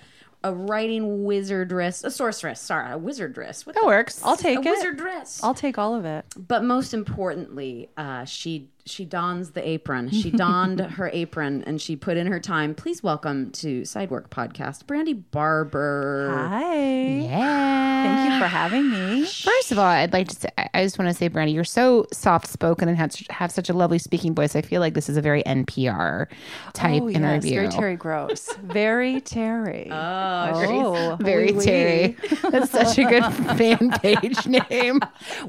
a writing wizardress, a sorceress, sorry, a wizardress. What That works. I'll take a it. wizardress. I'll take all of it. but most importantly, uh, she she dons the apron. She [laughs] donned her apron and she put in her time. Please welcome to Sidework Podcast, Brandy Barber. Hi. Yeah. Thank you for having me. First of all, I'd like to say, I- I just want to say, Brandy, you're so soft spoken and have, have such a lovely speaking voice. I feel like this is a very NPR type oh, interview. Very Terry Gross. Very Terry. [laughs] Oh, oh, Very oui, oui. Terry. That's such a good [laughs] fan page name.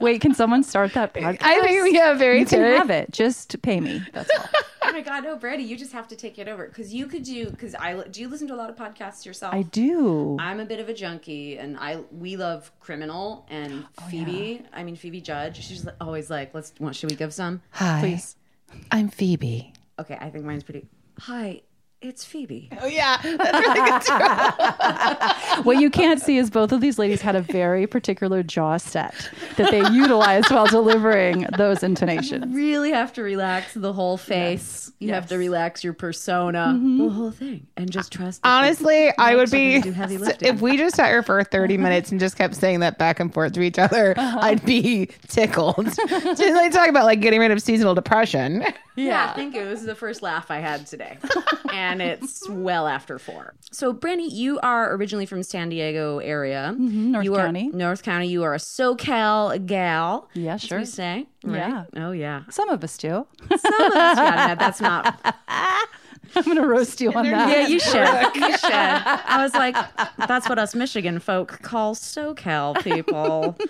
Wait, can someone start that podcast? I think we have very you can Terry. have it. Just pay me. That's all. [laughs] Oh my God, no, Brady, you just have to take it over because you could do. Because I do you listen to a lot of podcasts yourself? I do. I'm a bit of a junkie, and I we love Criminal and Oh, Phoebe. I mean Phoebe Judge. She's always like, "Let's. What should we give some?" Hi. Please. I'm Phoebe. Okay, I think mine's pretty. Hi, it's Phoebe. Oh, yeah. [laughs] [laughs] What you can't see is both of these ladies had a very particular jaw set that they utilized while delivering those intonations. You Really have to relax the whole face. You have to relax your persona, mm-hmm. the whole thing, and just trust. Honestly, I would be heavy if we just sat here for 30 [laughs] minutes and just kept saying that back and forth to each other, uh-huh. I'd be tickled. just they talk about like getting rid of seasonal depression. Yeah, thank you. This is the first laugh I had today. and it's well after four. So, Brandy, you are originally from San Diego area. Mm-hmm, North you County. Are, North County. You are a SoCal gal. Yeah, sure. we say. right? Yeah. Oh, yeah. Some of us do. Some of us, yeah, that's not. [laughs] I'm going to roast you on that. Yeah, you should. You should. I was like, that's what us Michigan folk call SoCal people. [laughs]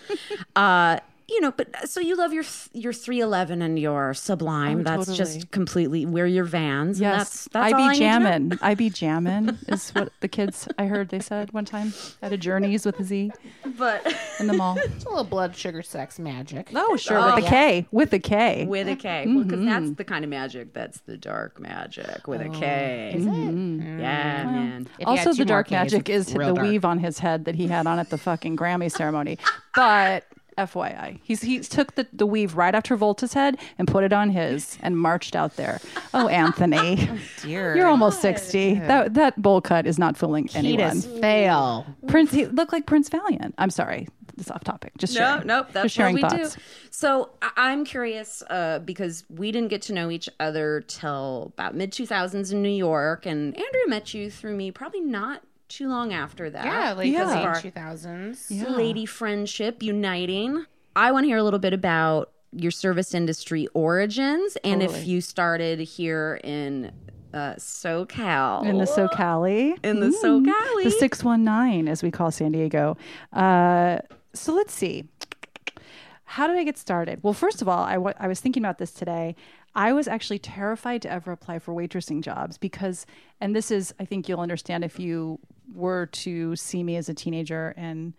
Uh, you know, but so you love your your 311 and your Sublime. Oh, that's totally. just completely wear your Vans. and Yes, that's that's I all be I need to know. jammin'. [laughs] I be jammin' is what the kids I heard they said one time at a Journeys with a Z But in the mall. It's a little Blood Sugar Sex Magik. Oh, sure, with oh, a K, with a K. with a K. Well, because that's mm-hmm. the kind of magic that's the dark magic with a K. Oh, is it? Mm-hmm. Mm. Yeah, man. Also, the dark magic is the dark. weave on his head that he had on at the fucking Grammy ceremony. But FYI. He's he took the, the weave right after Volta's head and put it on his and marched out there. Oh, Anthony. [laughs] Dear. You're almost 60. That that bowl cut is not fooling anyone. Kiedis fail. Prince he looked like Prince Valiant. I'm sorry. It's off topic. Just No, sharing. nope. That's Just sharing what we thoughts. do. So I- I'm curious uh, because we didn't get to know each other till about mid 2000s in New York, and Andrea met you through me probably not too long after that. Yeah, like Yeah. the Our late two thousands. lady friendship uniting. I want to hear a little bit about your service industry origins and if you started here in uh, SoCal. In the SoCali. In the Mm. SoCali. The 619, as we call San Diego. Uh, so let's see. How did I get started? Well, first of all, I wa- I was thinking about this today. I was actually terrified to ever apply for waitressing jobs because, and this is, I think you'll understand if you were to see me as a teenager and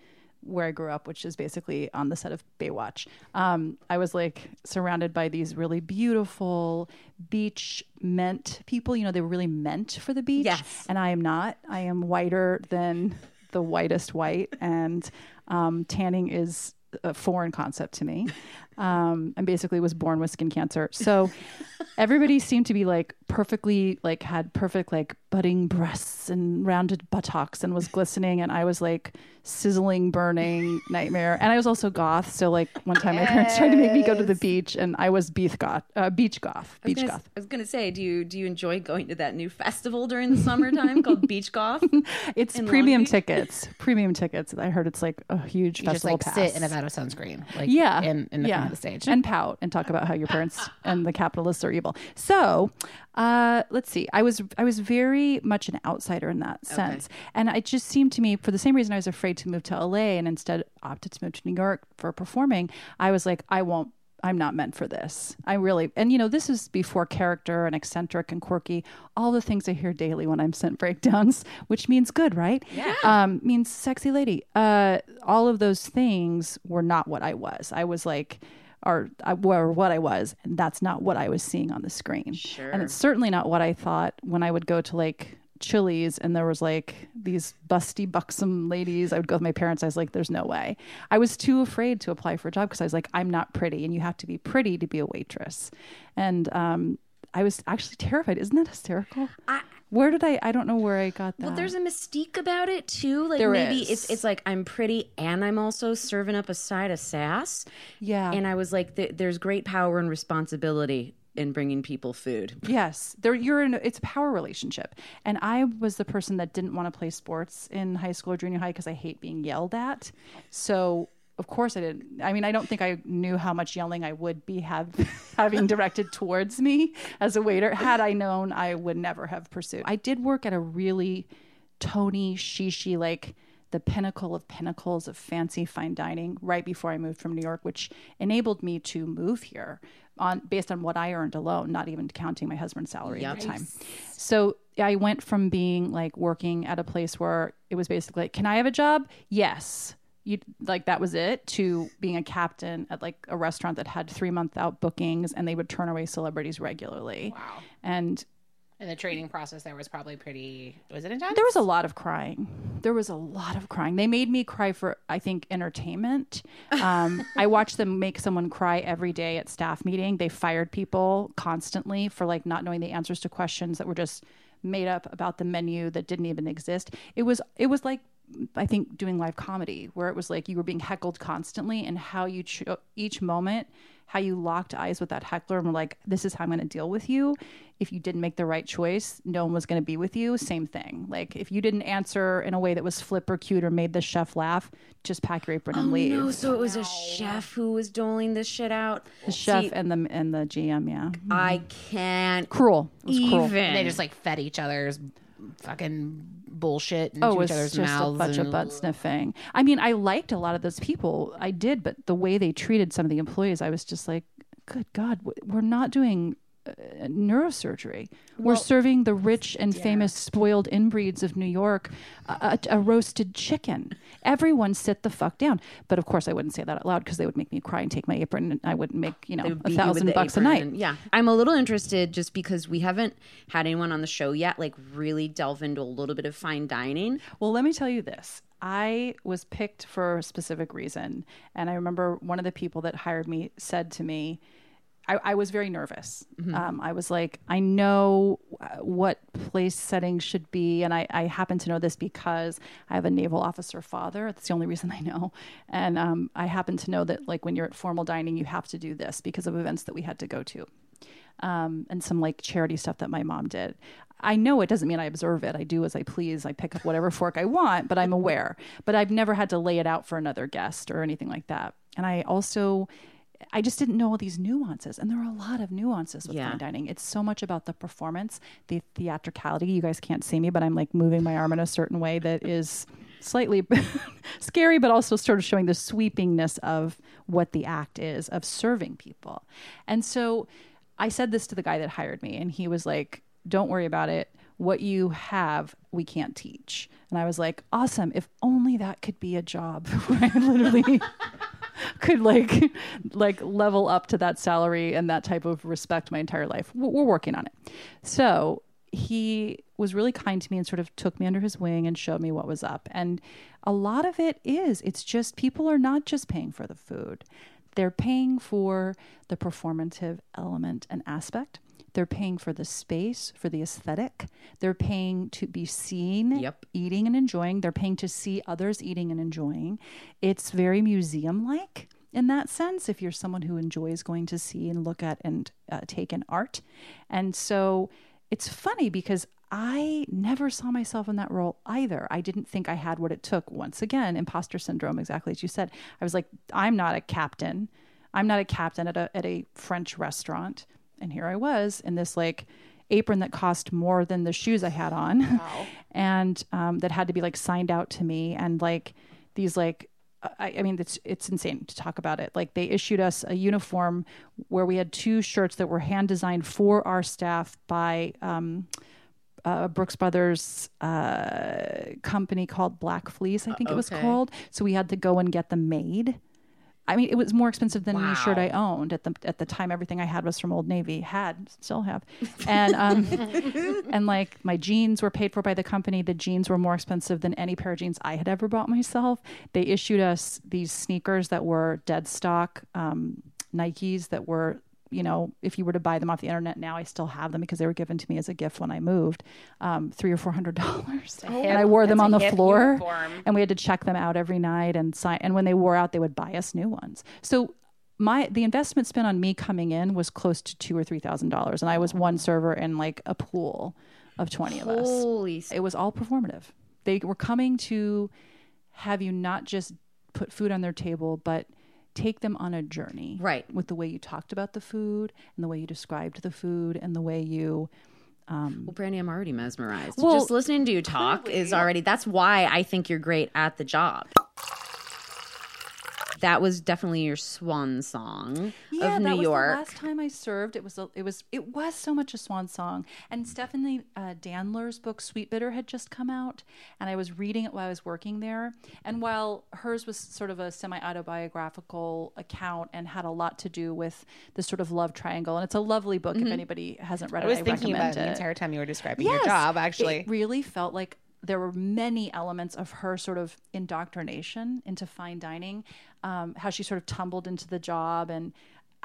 where I grew up, which is basically on the set of Baywatch. Um, I was like surrounded by these really beautiful beach meant people. You know, they were really meant for the beach. Yes. And I am not. I am whiter than the whitest white, and um, tanning is a foreign concept to me. Um, and basically was born with skin cancer. So everybody seemed to be like perfectly, like had perfect like budding breasts and rounded buttocks and was glistening. And I was like sizzling, burning [laughs] nightmare. And I was also goth. So like one time my parents tried to make me go to the beach and I was beach goth, uh, beach goth, I beach gonna- goth. I was gonna say, do you do you enjoy going to that new festival during the summertime called [laughs] Beach goth [laughs] It's premium tickets. Premium tickets. I heard it's like a huge You just festival like pass. sit in a vat of sunscreen, like yeah, in, in the yeah. front of the stage. and pout and talk about how your parents and the capitalists are evil. So, uh, let's see. I was I was very much an outsider in that sense, and it just seemed to me for the same reason I was afraid to move to LA and instead opted to move to New York for performing. I was like, I won't. I'm not meant for this. I really, and you know, this is before character and eccentric and quirky, all the things I hear daily when I'm sent [laughs] breakdowns, which means good, right? Yeah. Um, means sexy lady. Uh, all of those things were not what I was. I was like, or, what I was, and that's not what I was seeing on the screen. Sure. And it's certainly not what I thought when I would go to like Chili's and there was like these busty, buxom ladies. I would go with my parents. I was like, there's no way. I was too afraid to apply for a job because I was like, I'm not pretty, and you have to be pretty to be a waitress. And um, I was actually terrified. Isn't that hysterical? where did I? I don't know where I got that. Well, there's a mystique about it too. Like There maybe is. it's it's like I'm pretty and I'm also serving up a side of sass. Yeah. And I was like, th- there's great power and responsibility in bringing people food. Yes, there you're in. It's a power relationship, and I was the person that didn't want to play sports in high school or junior high because I hate being yelled at. So of course I didn't. I mean, I don't think I knew how much yelling I would be have [laughs] having directed towards me as a waiter. Had I known, I would never have pursued. I did work at a really Tony Shishi like the pinnacle of pinnacles of fancy fine dining right before I moved from New York, which enabled me to move here on based on what I earned alone, not even counting my husband's salary at the time. So I went from being like working at a place where it was basically like, can I have a job? Yes. You like that was it to being a captain at like a restaurant that had three month out bookings and they would turn away celebrities regularly. Wow. And And the training process there was probably pretty. Was it intense? there was a lot of crying. There was a lot of crying. They made me cry for, I think, entertainment. Um, [laughs] I watched them make someone cry every day at staff meeting. They fired people constantly for like not knowing the answers to questions that were just made up about the menu that didn't even exist. It was it was like I think doing live comedy where it was like you were being heckled constantly and how you cho- each moment how you locked eyes with that heckler and were like this is how I'm going to deal with you. If you didn't make the right choice, no one was going to be with you. Same thing. Like if you didn't answer in a way that was flip or cute or made the chef laugh, just pack your apron and oh, leave. No, so it was a chef who was doling this shit out. the chef See, and the and the GM, yeah. I can't Cruel. It was even. And they just like fed each other's fucking bullshit into Oh, it each was other's just a bunch and- of butt sniffing. I mean, I liked a lot of those people. I did, but the way they treated some of the employees, I was just like, good God, we're not doing uh, neurosurgery. we're serving the rich and famous spoiled inbreeds of New York a, a, a roasted chicken. Everyone sit the fuck down. But of course, I wouldn't say that out loud because they would make me cry and take my apron, and I wouldn't make you know a beat you with thousand bucks a night. and- yeah. I'm a little interested just because we haven't had anyone on the show yet, like really delve into a little bit of fine dining. Well, let me tell you this. I was picked for a specific reason. And I remember one of the people that hired me said to me, I, I was very nervous. Um, I was like, I know uh, what place setting should be. And I, I happen to know this because I have a naval officer father. That's the only reason I know. And um, I happen to know that, like, when you're at formal dining, you have to do this because of events that we had to go to um, and some like charity stuff that my mom did. I know it doesn't mean I observe it. I do as I please. I pick up whatever fork I want, but I'm aware. But I've never had to lay it out for another guest or anything like that. And I also, I just didn't know all these nuances. And there are a lot of nuances with Yeah. fine dining. It's so much about the performance, the theatricality. You guys can't see me, but I'm like moving my arm in a certain way that is slightly [laughs] scary, but also sort of showing the sweepingness of what the act is of serving people. And so I said this to the guy that hired me, and he was like, Don't worry about it. What you have, we can't teach. And I was like, Awesome. If only that could be a job [laughs] where I literally [laughs] [laughs] could like [laughs] like level up to that salary and that type of respect my entire life. We're working on it. So he was really kind to me and sort of took me under his wing and showed me what was up. And a lot of it is it's just people are not just paying for the food. They're paying for the performative element and aspect. They're paying for the space, for the aesthetic. They're paying to be seen Yep. eating and enjoying. They're paying to see others eating and enjoying. It's very museum like in that sense, if you're someone who enjoys going to see and look at and uh, take in art. And so it's funny because I never saw myself in that role either. I didn't think I had what it took. Once again, imposter syndrome, exactly as you said. I was like, I'm not a captain. I'm not a captain at a at a French restaurant. And here I was in this like apron that cost more than the shoes I had on, [laughs] and um, that had to be like signed out to me, and like these like I, I mean, it's it's insane to talk about it. Like they issued us a uniform where we had two shirts that were hand designed for our staff by um, uh, Brooks Brothers uh, company called Black Fleece, I think it was called. So we had to go and get them made. I mean, it was more expensive than any shirt I owned at the at the time. Everything I had was from Old Navy, had still have, and um, [laughs] and like my jeans were paid for by the company. The jeans were more expensive than any pair of jeans I had ever bought myself. They issued us these sneakers that were dead stock um, Nikes that were you know, if you were to buy them off the internet now, I still have them because they were given to me as a gift when I moved, um, three or four hundred [laughs] dollars, and I wore them on the floor, and we had to check them out every night and sign. And when they wore out, they would buy us new ones. So my the investment spent on me coming in was close to two or three thousand dollars, and I was one server in like a pool of twenty of us. Holy It was all performative. They were coming to have you not just put food on their table, but take them on a journey. Right. With the way you talked about the food and the way you described the food and the way you um, Well, Brandy, I'm already mesmerized. Well, Just listening to you talk is already. That's why I think you're great at the job. That was definitely your swan song yeah, of that New was York. The last time I served, it was a, it was it was so much a swan song. And Stephanie uh, Danler's book Sweetbitter had just come out, and I was reading it while I was working there. And while hers was sort of a semi autobiographical account and had a lot to do with the sort of love triangle, and it's a lovely book. If anybody hasn't read Mm-hmm. I it, was thinking about it the entire time you were describing your job, actually. It really felt like there were many elements of her sort of indoctrination into fine dining, um, how she sort of tumbled into the job. And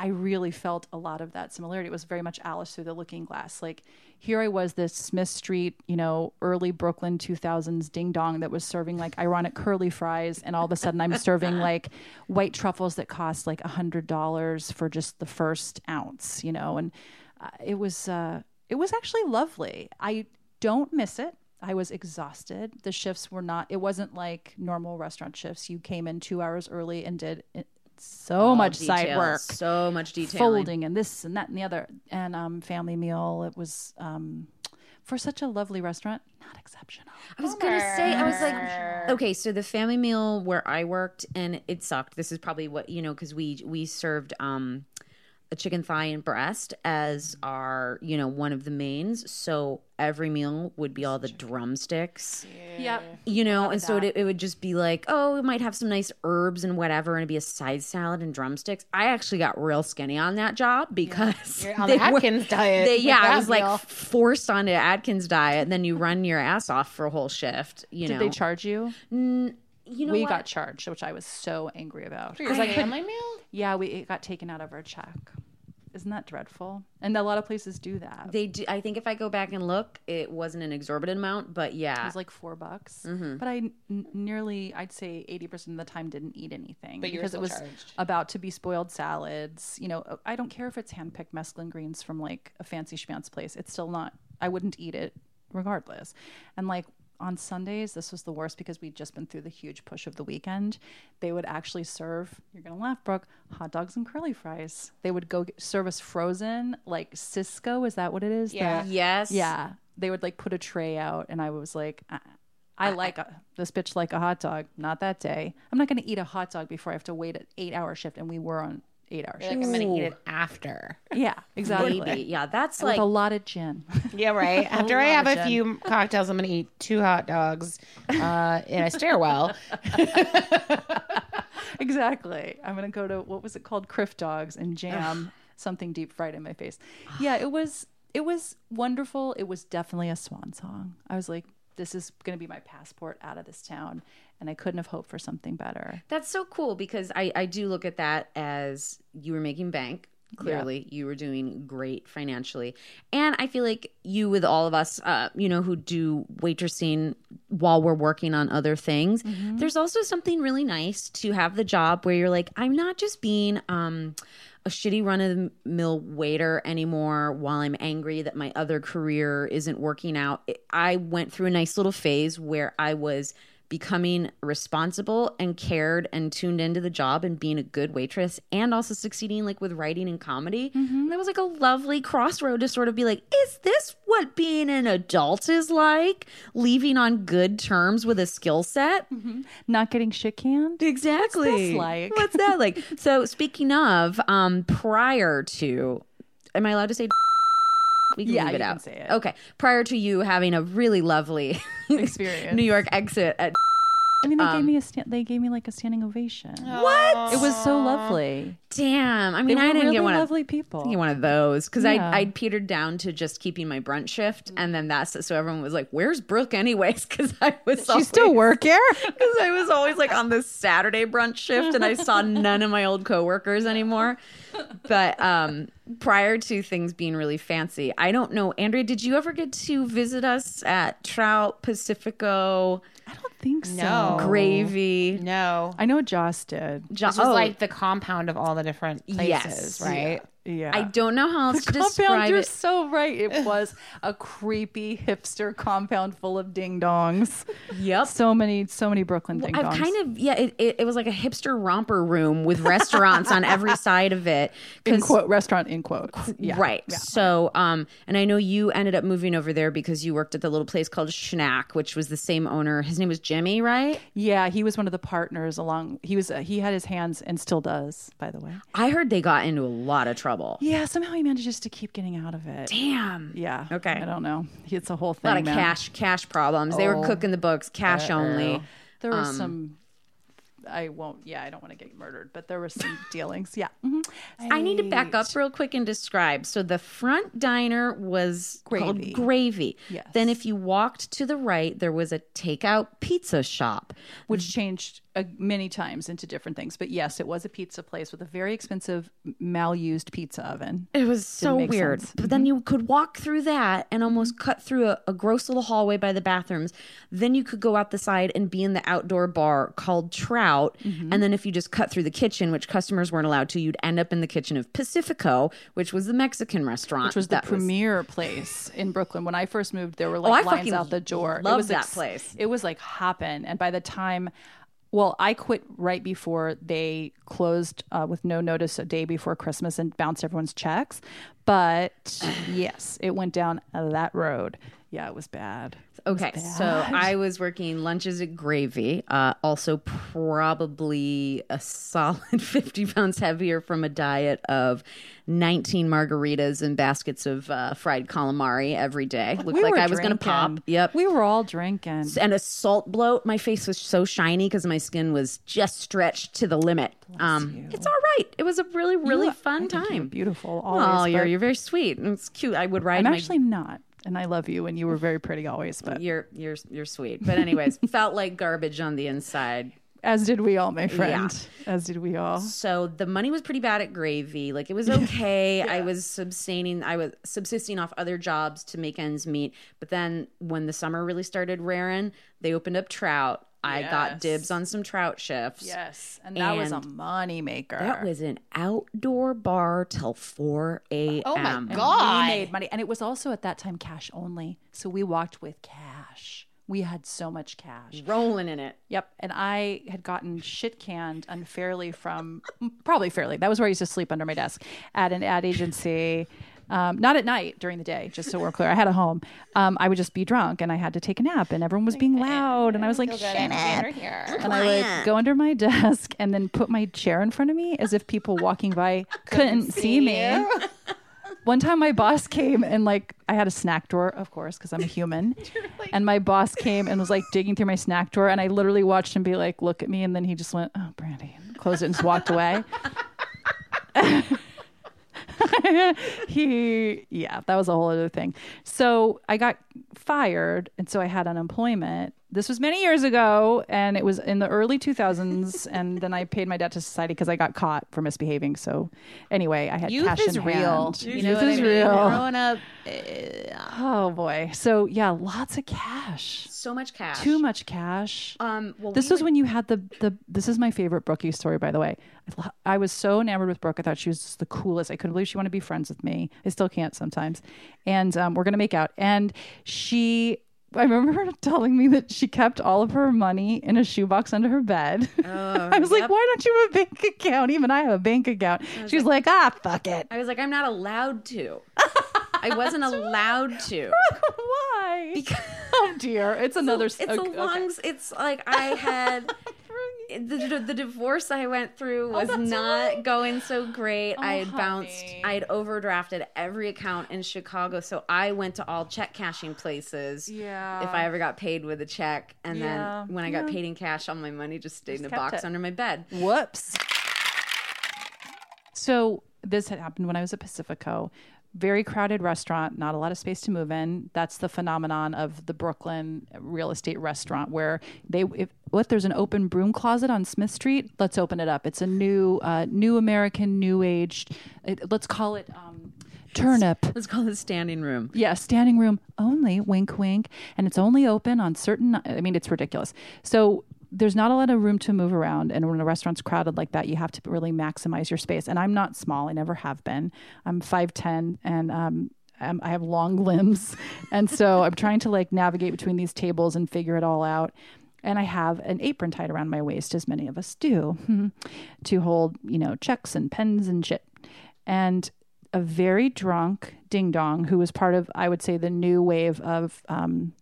I really felt a lot of that similarity. It was very much Alice through the looking glass. Like here I was, this Smith Street, you know, early Brooklyn 2000s ding dong that was serving like ironic curly fries. And all of a sudden I'm serving [laughs] like white truffles that cost like a $100 for just the first ounce, you know, and uh, it was, uh, it was actually lovely. I don't miss it. I was exhausted. The shifts were not, it wasn't like normal restaurant shifts. You came in two hours early and did it- so much side work, So much detailing. folding and this and that and the other. And um, family meal, it was um, for such a lovely restaurant, not exceptional. I was gonna say, I was like, okay, so the family meal where I worked and it sucked. This is probably what you know because we we served um a chicken thigh and breast as mm-hmm. our you know one of the mains. So every meal would be all the drumsticks. Yep. You know, and so it, it would just be like, oh, we might have some nice herbs and whatever, and it'd be a side salad and drumsticks. I actually got real skinny on that job because You're [laughs] on they the were- diet they- yeah, I that was like meal. forced onto Atkins diet, and then you run your ass off for a whole shift. You Did know, they charge you? You know we what? got charged, which I was so angry about. For your family [laughs] meal? Yeah, we it got taken out of our check. Isn't that dreadful? And a lot of places do that. They do. I think if I go back and look, it wasn't an exorbitant amount, but yeah, It was like four bucks, Mm-hmm. but I n- nearly, I'd say eighty percent of the time didn't eat anything But you were because it was charged. about to be spoiled salads. You know, I don't care if it's handpicked mesclun greens from like a fancy schmancy place. It's still not. I wouldn't eat it regardless. And like on Sundays, this was the worst because we'd just been through the huge push of the weekend. They would actually serve. You're gonna laugh, Brooke. Hot dogs and curly fries. They would go get, serve us frozen, like Sysco. Is that what it is? Yeah. Yes. yeah, they would like put a tray out, and I was like, uh, I, I like a, this bitch like a hot dog. Not that day. I'm not going to eat a hot dog before I have to wait an eight hour shift, and we were on eight hour Like. I'm gonna eat it after. Yeah, exactly. Maybe. Yeah. That's With like a lot of gin. [laughs] Yeah, [laughs] right. After I have of a few cocktails, I'm gonna eat two hot dogs uh, in a stairwell. [laughs] exactly. I'm gonna go to what was it called, Crif Dogs, and jam something deep fried in my face. Yeah, it was it was wonderful. It was definitely a swan song. I was like, this is gonna be my passport out of this town, and I couldn't have hoped for something better. That's so cool because I, I do look at that as you were making bank. Clearly, you were doing great financially. And I feel like you, with all of us, uh, you know, who do waitressing while we're working on other things, there's also something really nice to have the job where you're like, I'm not just being um, a shitty run of the mill waiter anymore while I'm angry that my other career isn't working out. I went through a nice little phase where I was becoming responsible and cared and tuned into the job and being a good waitress and also succeeding like with writing and comedy. And that was like a lovely crossroad to sort of be like, is this what being an adult is like? Leaving on good terms with a skill set? Not getting shit canned. Exactly. What's this like? What's that like? so speaking of, um, prior to am I allowed to say [laughs] we can Yeah, leave it you can out. say it. Okay. Prior to you having a really lovely [laughs] Experience. New York exit at I mean, they Um, gave me a sta- they gave me like a standing ovation. what? It was so lovely. Damn. I They mean, were I didn't really get one of lovely people. get one of those because Yeah. I I petered down to just keeping my brunch shift, and then that's so everyone was like, "Where's Brooke?" Anyways, [laughs] because I was She still work here? [laughs] because I was always like on this Saturday brunch shift, and I saw none of my old coworkers anymore. But um, prior to things being really fancy, I don't know, Andrea, did you ever get to visit us at Trout Pacifico I don't think so. No. Gravy? No. I know Joss did. Jo- This was oh, like the compound of all the different places, Yes. right? Yeah. I don't know how else to compound, describe you're it. so right. It was a creepy hipster compound full of ding dongs. Yep. So many, so many Brooklyn ding dongs. I've kind of yeah. It, it, it was like a hipster romper room with restaurants on every [laughs] side of it. in quote restaurant in quotes. Yeah. Right. Yeah. So, um, and I know you ended up moving over there because you worked at the little place called Schnack, which was the same owner. His name was Jimmy, right? Yeah, he was one of the partners along. He was uh, he had his hands and still does, by the way. I heard they got into a lot of trouble. Yeah, somehow he manages to keep getting out of it. Damn. Yeah. Okay. I don't know. It's a whole thing. A lot of man. cash, cash problems. They were cooking the books, cash only. There Um, was some. I won't. Yeah, I don't want to get murdered, but there were some [laughs] dealings. Yeah. Mhm. I need to back up real quick and describe. So the front diner was Gravy. called Gravy. Yes. Then if you walked to the right, there was a takeout pizza shop. which changed uh, many times into different things. But yes, it was a pizza place with a very expensive, malused pizza oven. It was so weird. sense. But then you could walk through that and almost cut through a, a gross little hallway by the bathrooms. Then you could go out the side and be in the outdoor bar called Trout. And then if you just cut through the kitchen, which customers weren't allowed to, you'd end up in the kitchen of Pacifico, which was the Mexican restaurant. Which was the that premier place in Brooklyn. When I first moved, there were Oh, like I lines out the door. it was that place. It was like hopping. And by the time, well, I quit right before they closed uh, with no notice a day before Christmas and bounced everyone's checks. But yes, it went down that road. Yeah, it was bad. Okay, so. I was working lunches at Gravy, uh, also probably a solid [laughs] 50 pounds heavier from a diet of 19 margaritas and baskets of uh, fried calamari every day. Looked We like I was going to pop. Yep. We were all drinking. and a salt bloat. My face was so shiny because my skin was just stretched to the limit. Um, it's all right. It was a really, really You- fun I think you're time. beautiful. Oh, Always, you're you're very sweet. It's cute. I would ride I'm my actually not, and I love you, and you were very pretty always. But You're you're you're sweet. But anyways, [laughs] felt like garbage on the inside. As did we all, my friend. Yeah. As did we all. So the money was pretty bad at gravy. Like it was okay. [laughs] I was sustaining I was subsisting off other jobs to make ends meet. But then when the summer really started raring, they opened up trout. I got dibs on some trout shifts. Yes, and that was a And money maker. That was an outdoor bar till 4 a.m. Oh my And god. We made money, and it was also at that time cash only. So we walked with cash. We had so much cash. Rolling in it. Yep. And I had gotten shit canned unfairly from probably fairly. That was where I used to sleep under my desk at an ad agency. Um, not at night during the day, just so we're clear. I had a home. Um, I would just be drunk and I had to take a nap and everyone was being loud and I was like, shut up. And I would go under my [laughs] desk and then put my chair in front of me as if people walking by [laughs] couldn't see me. [laughs] One time my boss came and like I had a snack drawer, of course, because I'm a human. and my boss came and was like digging through my snack drawer and I literally watched him be like, look at me, and then he just went, Oh, Brandy, and closed it and just walked away. He yeah that was a whole other thing. So i got fired and so i had unemployment this was many years ago and it was in the early 2000s [laughs] and then i paid my debt to society because i got caught for misbehaving so anyway i had Youth cash is in real. hand. You youth know what is I mean? real Growing up, oh boy so yeah lots of cash So much cash. too much cash Um, well, this we was would- when you had the the. This is my favorite Brookie story, by the way. I, I was so enamored with Brooke. I thought she was just the coolest. I couldn't believe she wanted to be friends with me. I still can't sometimes. And um, we're gonna make out. And she, I remember her telling me that she kept all of her money in a shoebox under her bed. [laughs] I was like, why don't you have a bank account? Even I have a bank account. She's like, ah, fuck it. I was like, I'm not allowed to. I [laughs] wasn't allowed to. [laughs] why? oh dear, it's another. It's okay, a okay. long. It's like I had. The, the, the divorce I went through oh, was not going so great. Oh, I had bounced, honey. I had overdrafted every account in Chicago. So I went to all check cashing places. Yeah. If I ever got paid with a check. And Yeah. then when I got paid in cash, all my money just stayed in a box it. under my bed. Whoops. [laughs] So this had happened when I was at Pacifico. Very crowded restaurant, not a lot of space to move in. That's the phenomenon of the Brooklyn real estate restaurant where they if what there's an open broom closet on Smith Street. Let's open it up. It's a new uh, new American new age. It, let's call it um, turnip. Let's call it standing room. Yeah, standing room only, wink, wink. And it's only open on certain, I mean, it's ridiculous. So there's not a lot of room to move around. And when a restaurant's crowded like that, you have to really maximize your space. And I'm not small, I never have been. I'm 5'10 and, um, I'm, I have long [laughs] limbs. And so I'm trying to like navigate between these tables and figure it all out. And I have an apron tied around my waist, as many of us do, [laughs] to hold, you know, checks and pens and shit. And a very drunk ding dong who was part of, I would say, the new wave of. Um,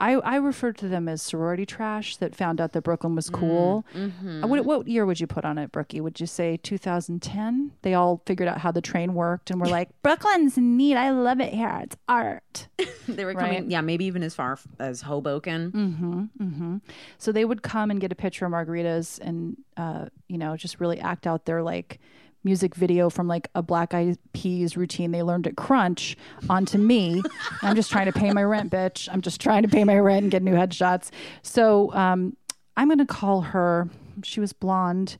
I, I refer to them as sorority trash that found out that Brooklyn was cool. Uh, What, what year would you put on it, Brookie? Would you say 2010? They all figured out how the train worked and were [laughs] like, Brooklyn's neat. I love it here. It's art. [laughs] They were Right. coming, yeah, maybe even as far as Hoboken. So they would come and get a picture of margaritas and, uh, you know, just really act out their like music video from like a Black Eyed Peas routine they learned at Crunch onto me. I'm just trying to pay my rent, bitch. I'm just trying to pay my rent and get new headshots. So um, I'm going to call her, she was blonde.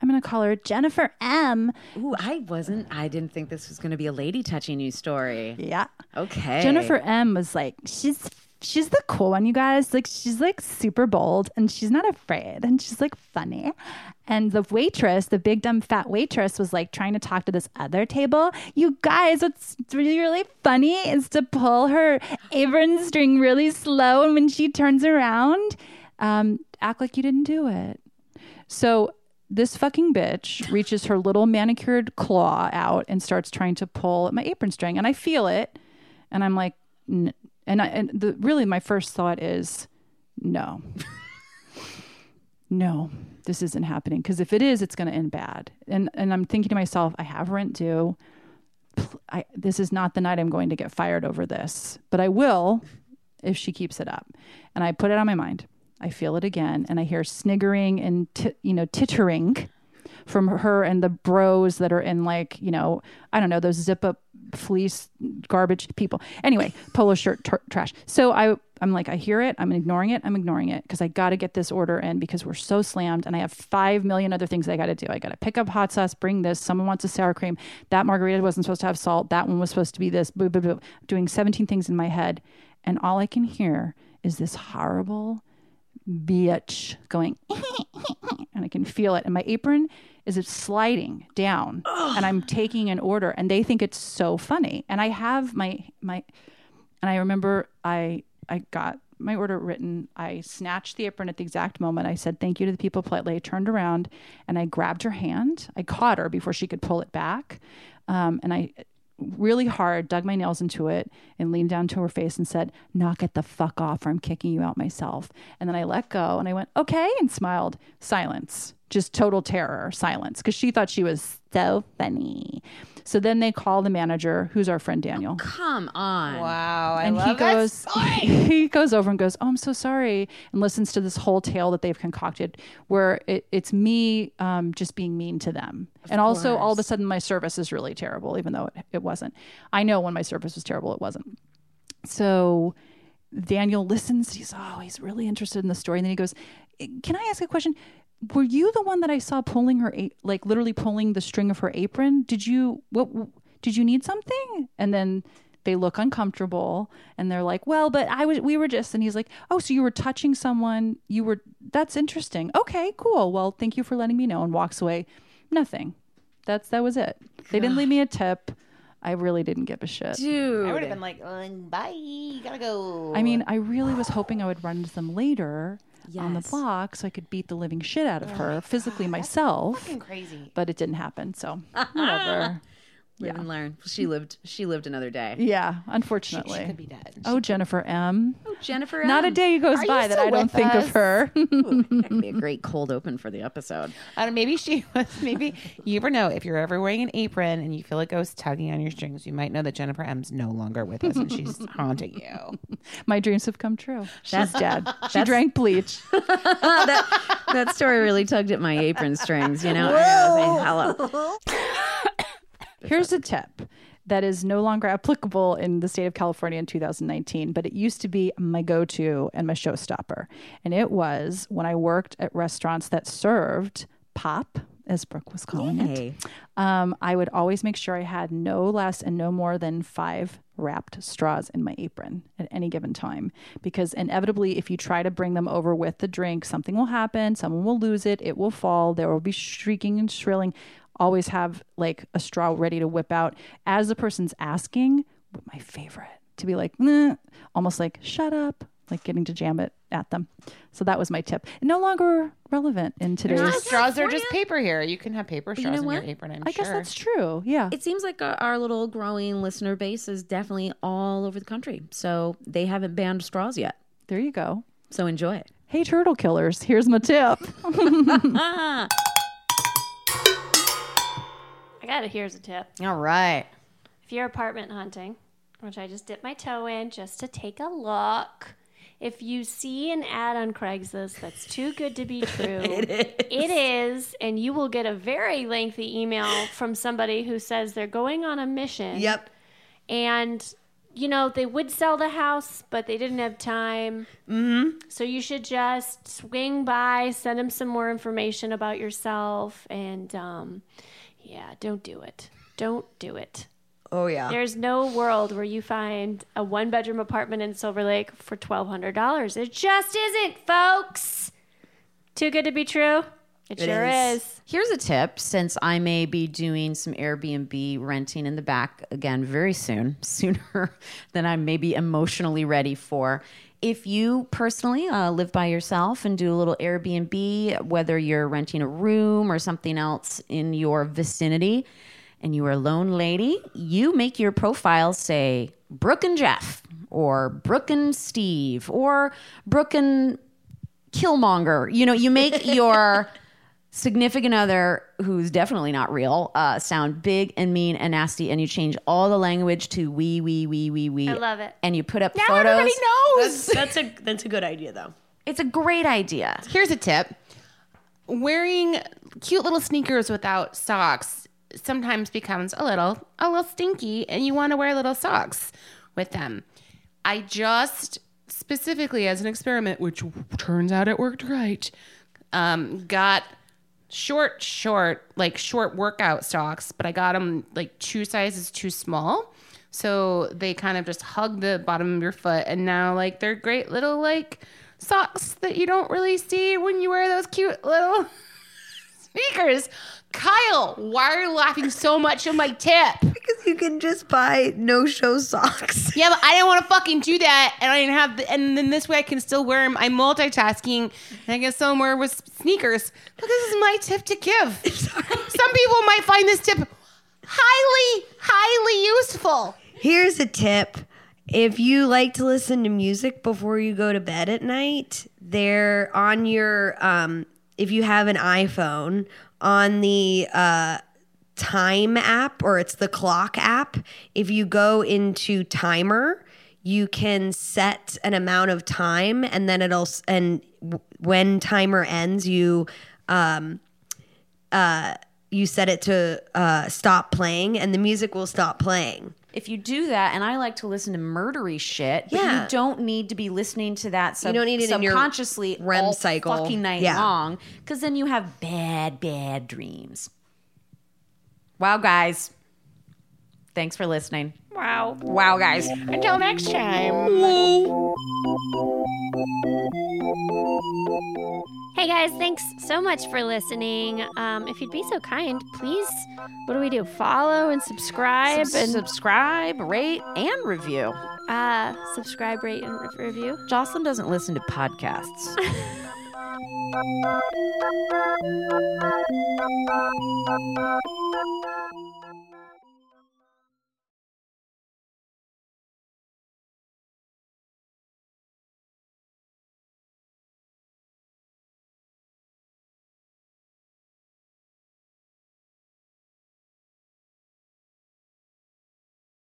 I'm going to call her Jennifer M. Ooh, I wasn't, I didn't think this was going to be a lady touching you story. Yeah. Okay. Jennifer M was like, she's she's the cool one, you guys. Like she's like super bold and she's not afraid and she's like funny. And the waitress, the big dumb fat waitress, was like trying to talk to this other table. You guys, what's really really funny is to pull her apron string really slow, and when she turns around, um, act like you didn't do it. So this fucking bitch reaches her little manicured claw out and starts trying to pull at my apron string, and I feel it, and I'm like. And I, and the really my first thought is, no, [laughs] no, this isn't happening because if it is, it's going to end bad, and and I'm thinking to myself, I have rent due. I, this is not the night I'm going to get fired over this, but I will if she keeps it up. And I put it on my mind. I feel it again, and I hear sniggering and t- you know tittering from her and the bros that are in like you know I don't know those zip up fleece garbage people. Anyway, polo shirt tr- trash. So I I'm like I hear it, I'm ignoring it, I'm ignoring it because I got to get this order in because we're so slammed and I have 5 million other things I got to do. I got to pick up hot sauce, bring this, someone wants a sour cream. That margarita wasn't supposed to have salt, that one was supposed to be this. Blah, blah, blah. Doing 17 things in my head and all I can hear is this horrible bitch going [laughs] and I can feel it and my apron is it sliding down and I'm taking an order and they think it's so funny. And I have my my and I remember I I got my order written. I snatched the apron at the exact moment. I said thank you to the people politely I turned around and I grabbed her hand. I caught her before she could pull it back. Um, and I really hard, dug my nails into it, and leaned down to her face and said, Knock it the fuck off, or I'm kicking you out myself. And then I let go and I went, Okay, and smiled. Silence. Just total terror, silence, because she thought she was so funny. So then they call the manager, who's our friend Daniel. Come on. Wow, I and love he goes, story. [laughs] he goes over and goes, "Oh, I'm so sorry," and listens to this whole tale that they've concocted, where it, it's me um, just being mean to them, and also all of a sudden my service is really terrible, even though it, it wasn't. I know when my service was terrible, it wasn't. So Daniel listens. He's oh, he's really interested in the story, and then he goes, "Can I ask a question?" Were you the one that I saw pulling her, like literally pulling the string of her apron? Did you what? Did you need something? And then they look uncomfortable and they're like, "Well, but I was we were just." And he's like, "Oh, so you were touching someone? You were that's interesting. Okay, cool. Well, thank you for letting me know." And walks away. Nothing. That's that was it. They didn't leave me a tip. I really didn't give a shit. Dude. I would have been like, "Uh, bye, gotta go. I mean, I really was hoping I would run into them later on the block so I could beat the living shit out of her physically [sighs] myself. fucking crazy. But it didn't happen. So [laughs] whatever. Live and learn. She lived. She lived another day. yeah, unfortunately. She could be dead. Oh, Jennifer M. Oh, Jennifer. M. Not a day goes Are by that I don't with think of her. That could be a [laughs] great cold open for the episode. I don't maybe she [laughs] was. Maybe you ever know. If you're ever wearing an apron and you feel a ghost tugging on your strings, you might know that Jennifer M's no longer with us and she's [laughs] haunting you. My dreams have come true. She's dead. She drank bleach. That story really tugged at my apron strings. You know. I was saying, Hello. Here's a tip that is no longer applicable in the state of California in 2019, but it used to be my go to and my showstopper. And it was when I worked at restaurants that served pop, as Brooke was calling it. Um, I would always make sure I had no less and no more than five wrapped straws in my apron at any given time. Because inevitably, if you try to bring them over with the drink, something will happen. Someone will lose it. It will fall. There will be shrieking and shrilling. Always have like a straw ready to whip out as the person's asking. My favorite to be like, "Nah," almost like shut up, like getting to jam it at them. So that was my tip. No longer relevant in today's. straws are just paper here. You can have paper straws know in your apron. I'm I guess that's true. Yeah. It seems like our, our little growing listener base is definitely all over the country. So they haven't banned straws yet. There you go. So enjoy it. Hey, turtle killers, here's my tip. [laughs] [laughs] I got it. Here's a tip. All right. If you're apartment hunting, which I just dipped my toe in just to take a look, if you see an ad on Craigslist that's too good to be [laughs] true, it is, and you will get a very lengthy email from somebody who says they're going on a mission. Yep. And you know they would sell the house, but they didn't have time. Mm-hmm. So you should just swing by, send them some more information about yourself, and um, yeah, don't do it. Don't do it. Oh yeah. There's no world where you find a one bedroom apartment in Silver Lake for twelve hundred dollars. It just isn't, folks. Too good to be true. It, sure is. is. Here's a tip since I may be doing some Airbnb renting in the back again very soon, [laughs] sooner than I may be emotionally ready for. If you personally uh, live by yourself and do a little Airbnb, whether you're renting a room or something else in your vicinity, and you are a lone lady, you make your profile say Brooke and Jeff, or Brooke and Steve, or Brooke and Killmonger. You know, you make your [laughs] significant other, who's definitely not real, uh, sound big and mean and nasty, and you change all the language to we, we, we, we, we. I love it. And you put up Now photos. everybody knows. That's, that's a that's a good idea though. It's a great idea. Here's a tip: wearing cute little sneakers without socks sometimes becomes a little a little stinky and you want to wear little socks with them. I just specifically as an experiment, which turns out it worked right, um, got short, short, like short workout socks, but I got them like two sizes too small. So they kind of just hug the bottom of your foot. And now, like, they're great little, like, socks that you don't really see when you wear those cute little sneakers. Kyle, why are you laughing so much at my tip? Because you can just buy no show socks. [laughs] Yeah, but I didn't want to fucking do that, and I didn't have. The, and then this way, I can still wear them. I'm multitasking, and I can still wear with sneakers. But this is my tip to give. [laughs] Some people might find this tip highly, highly useful. Here's a tip. If you like to listen to music before you go to bed at night, they're on your um if you have an iPhone on the uh time app or it's the clock app, if you go into timer, you can set an amount of time and then it'll and when timer ends you um uh you set it to uh stop playing and the music will stop playing. If you do that, and I like to listen to murdery shit, but Yeah. you don't need to be listening to that sub- You don't need it in your subconsciously REM all cycle. fucking night Yeah. long, because then you have bad, bad dreams. Wow, guys. Thanks for listening. Wow. Wow, guys. Until next time. Hey guys, thanks so much for listening. Um, if you'd be so kind, please, what do we do? Follow and subscribe and subscribe, rate, and review. uh, subscribe, rate, and re- review. Jocelyn doesn't listen to podcasts. [laughs] [laughs]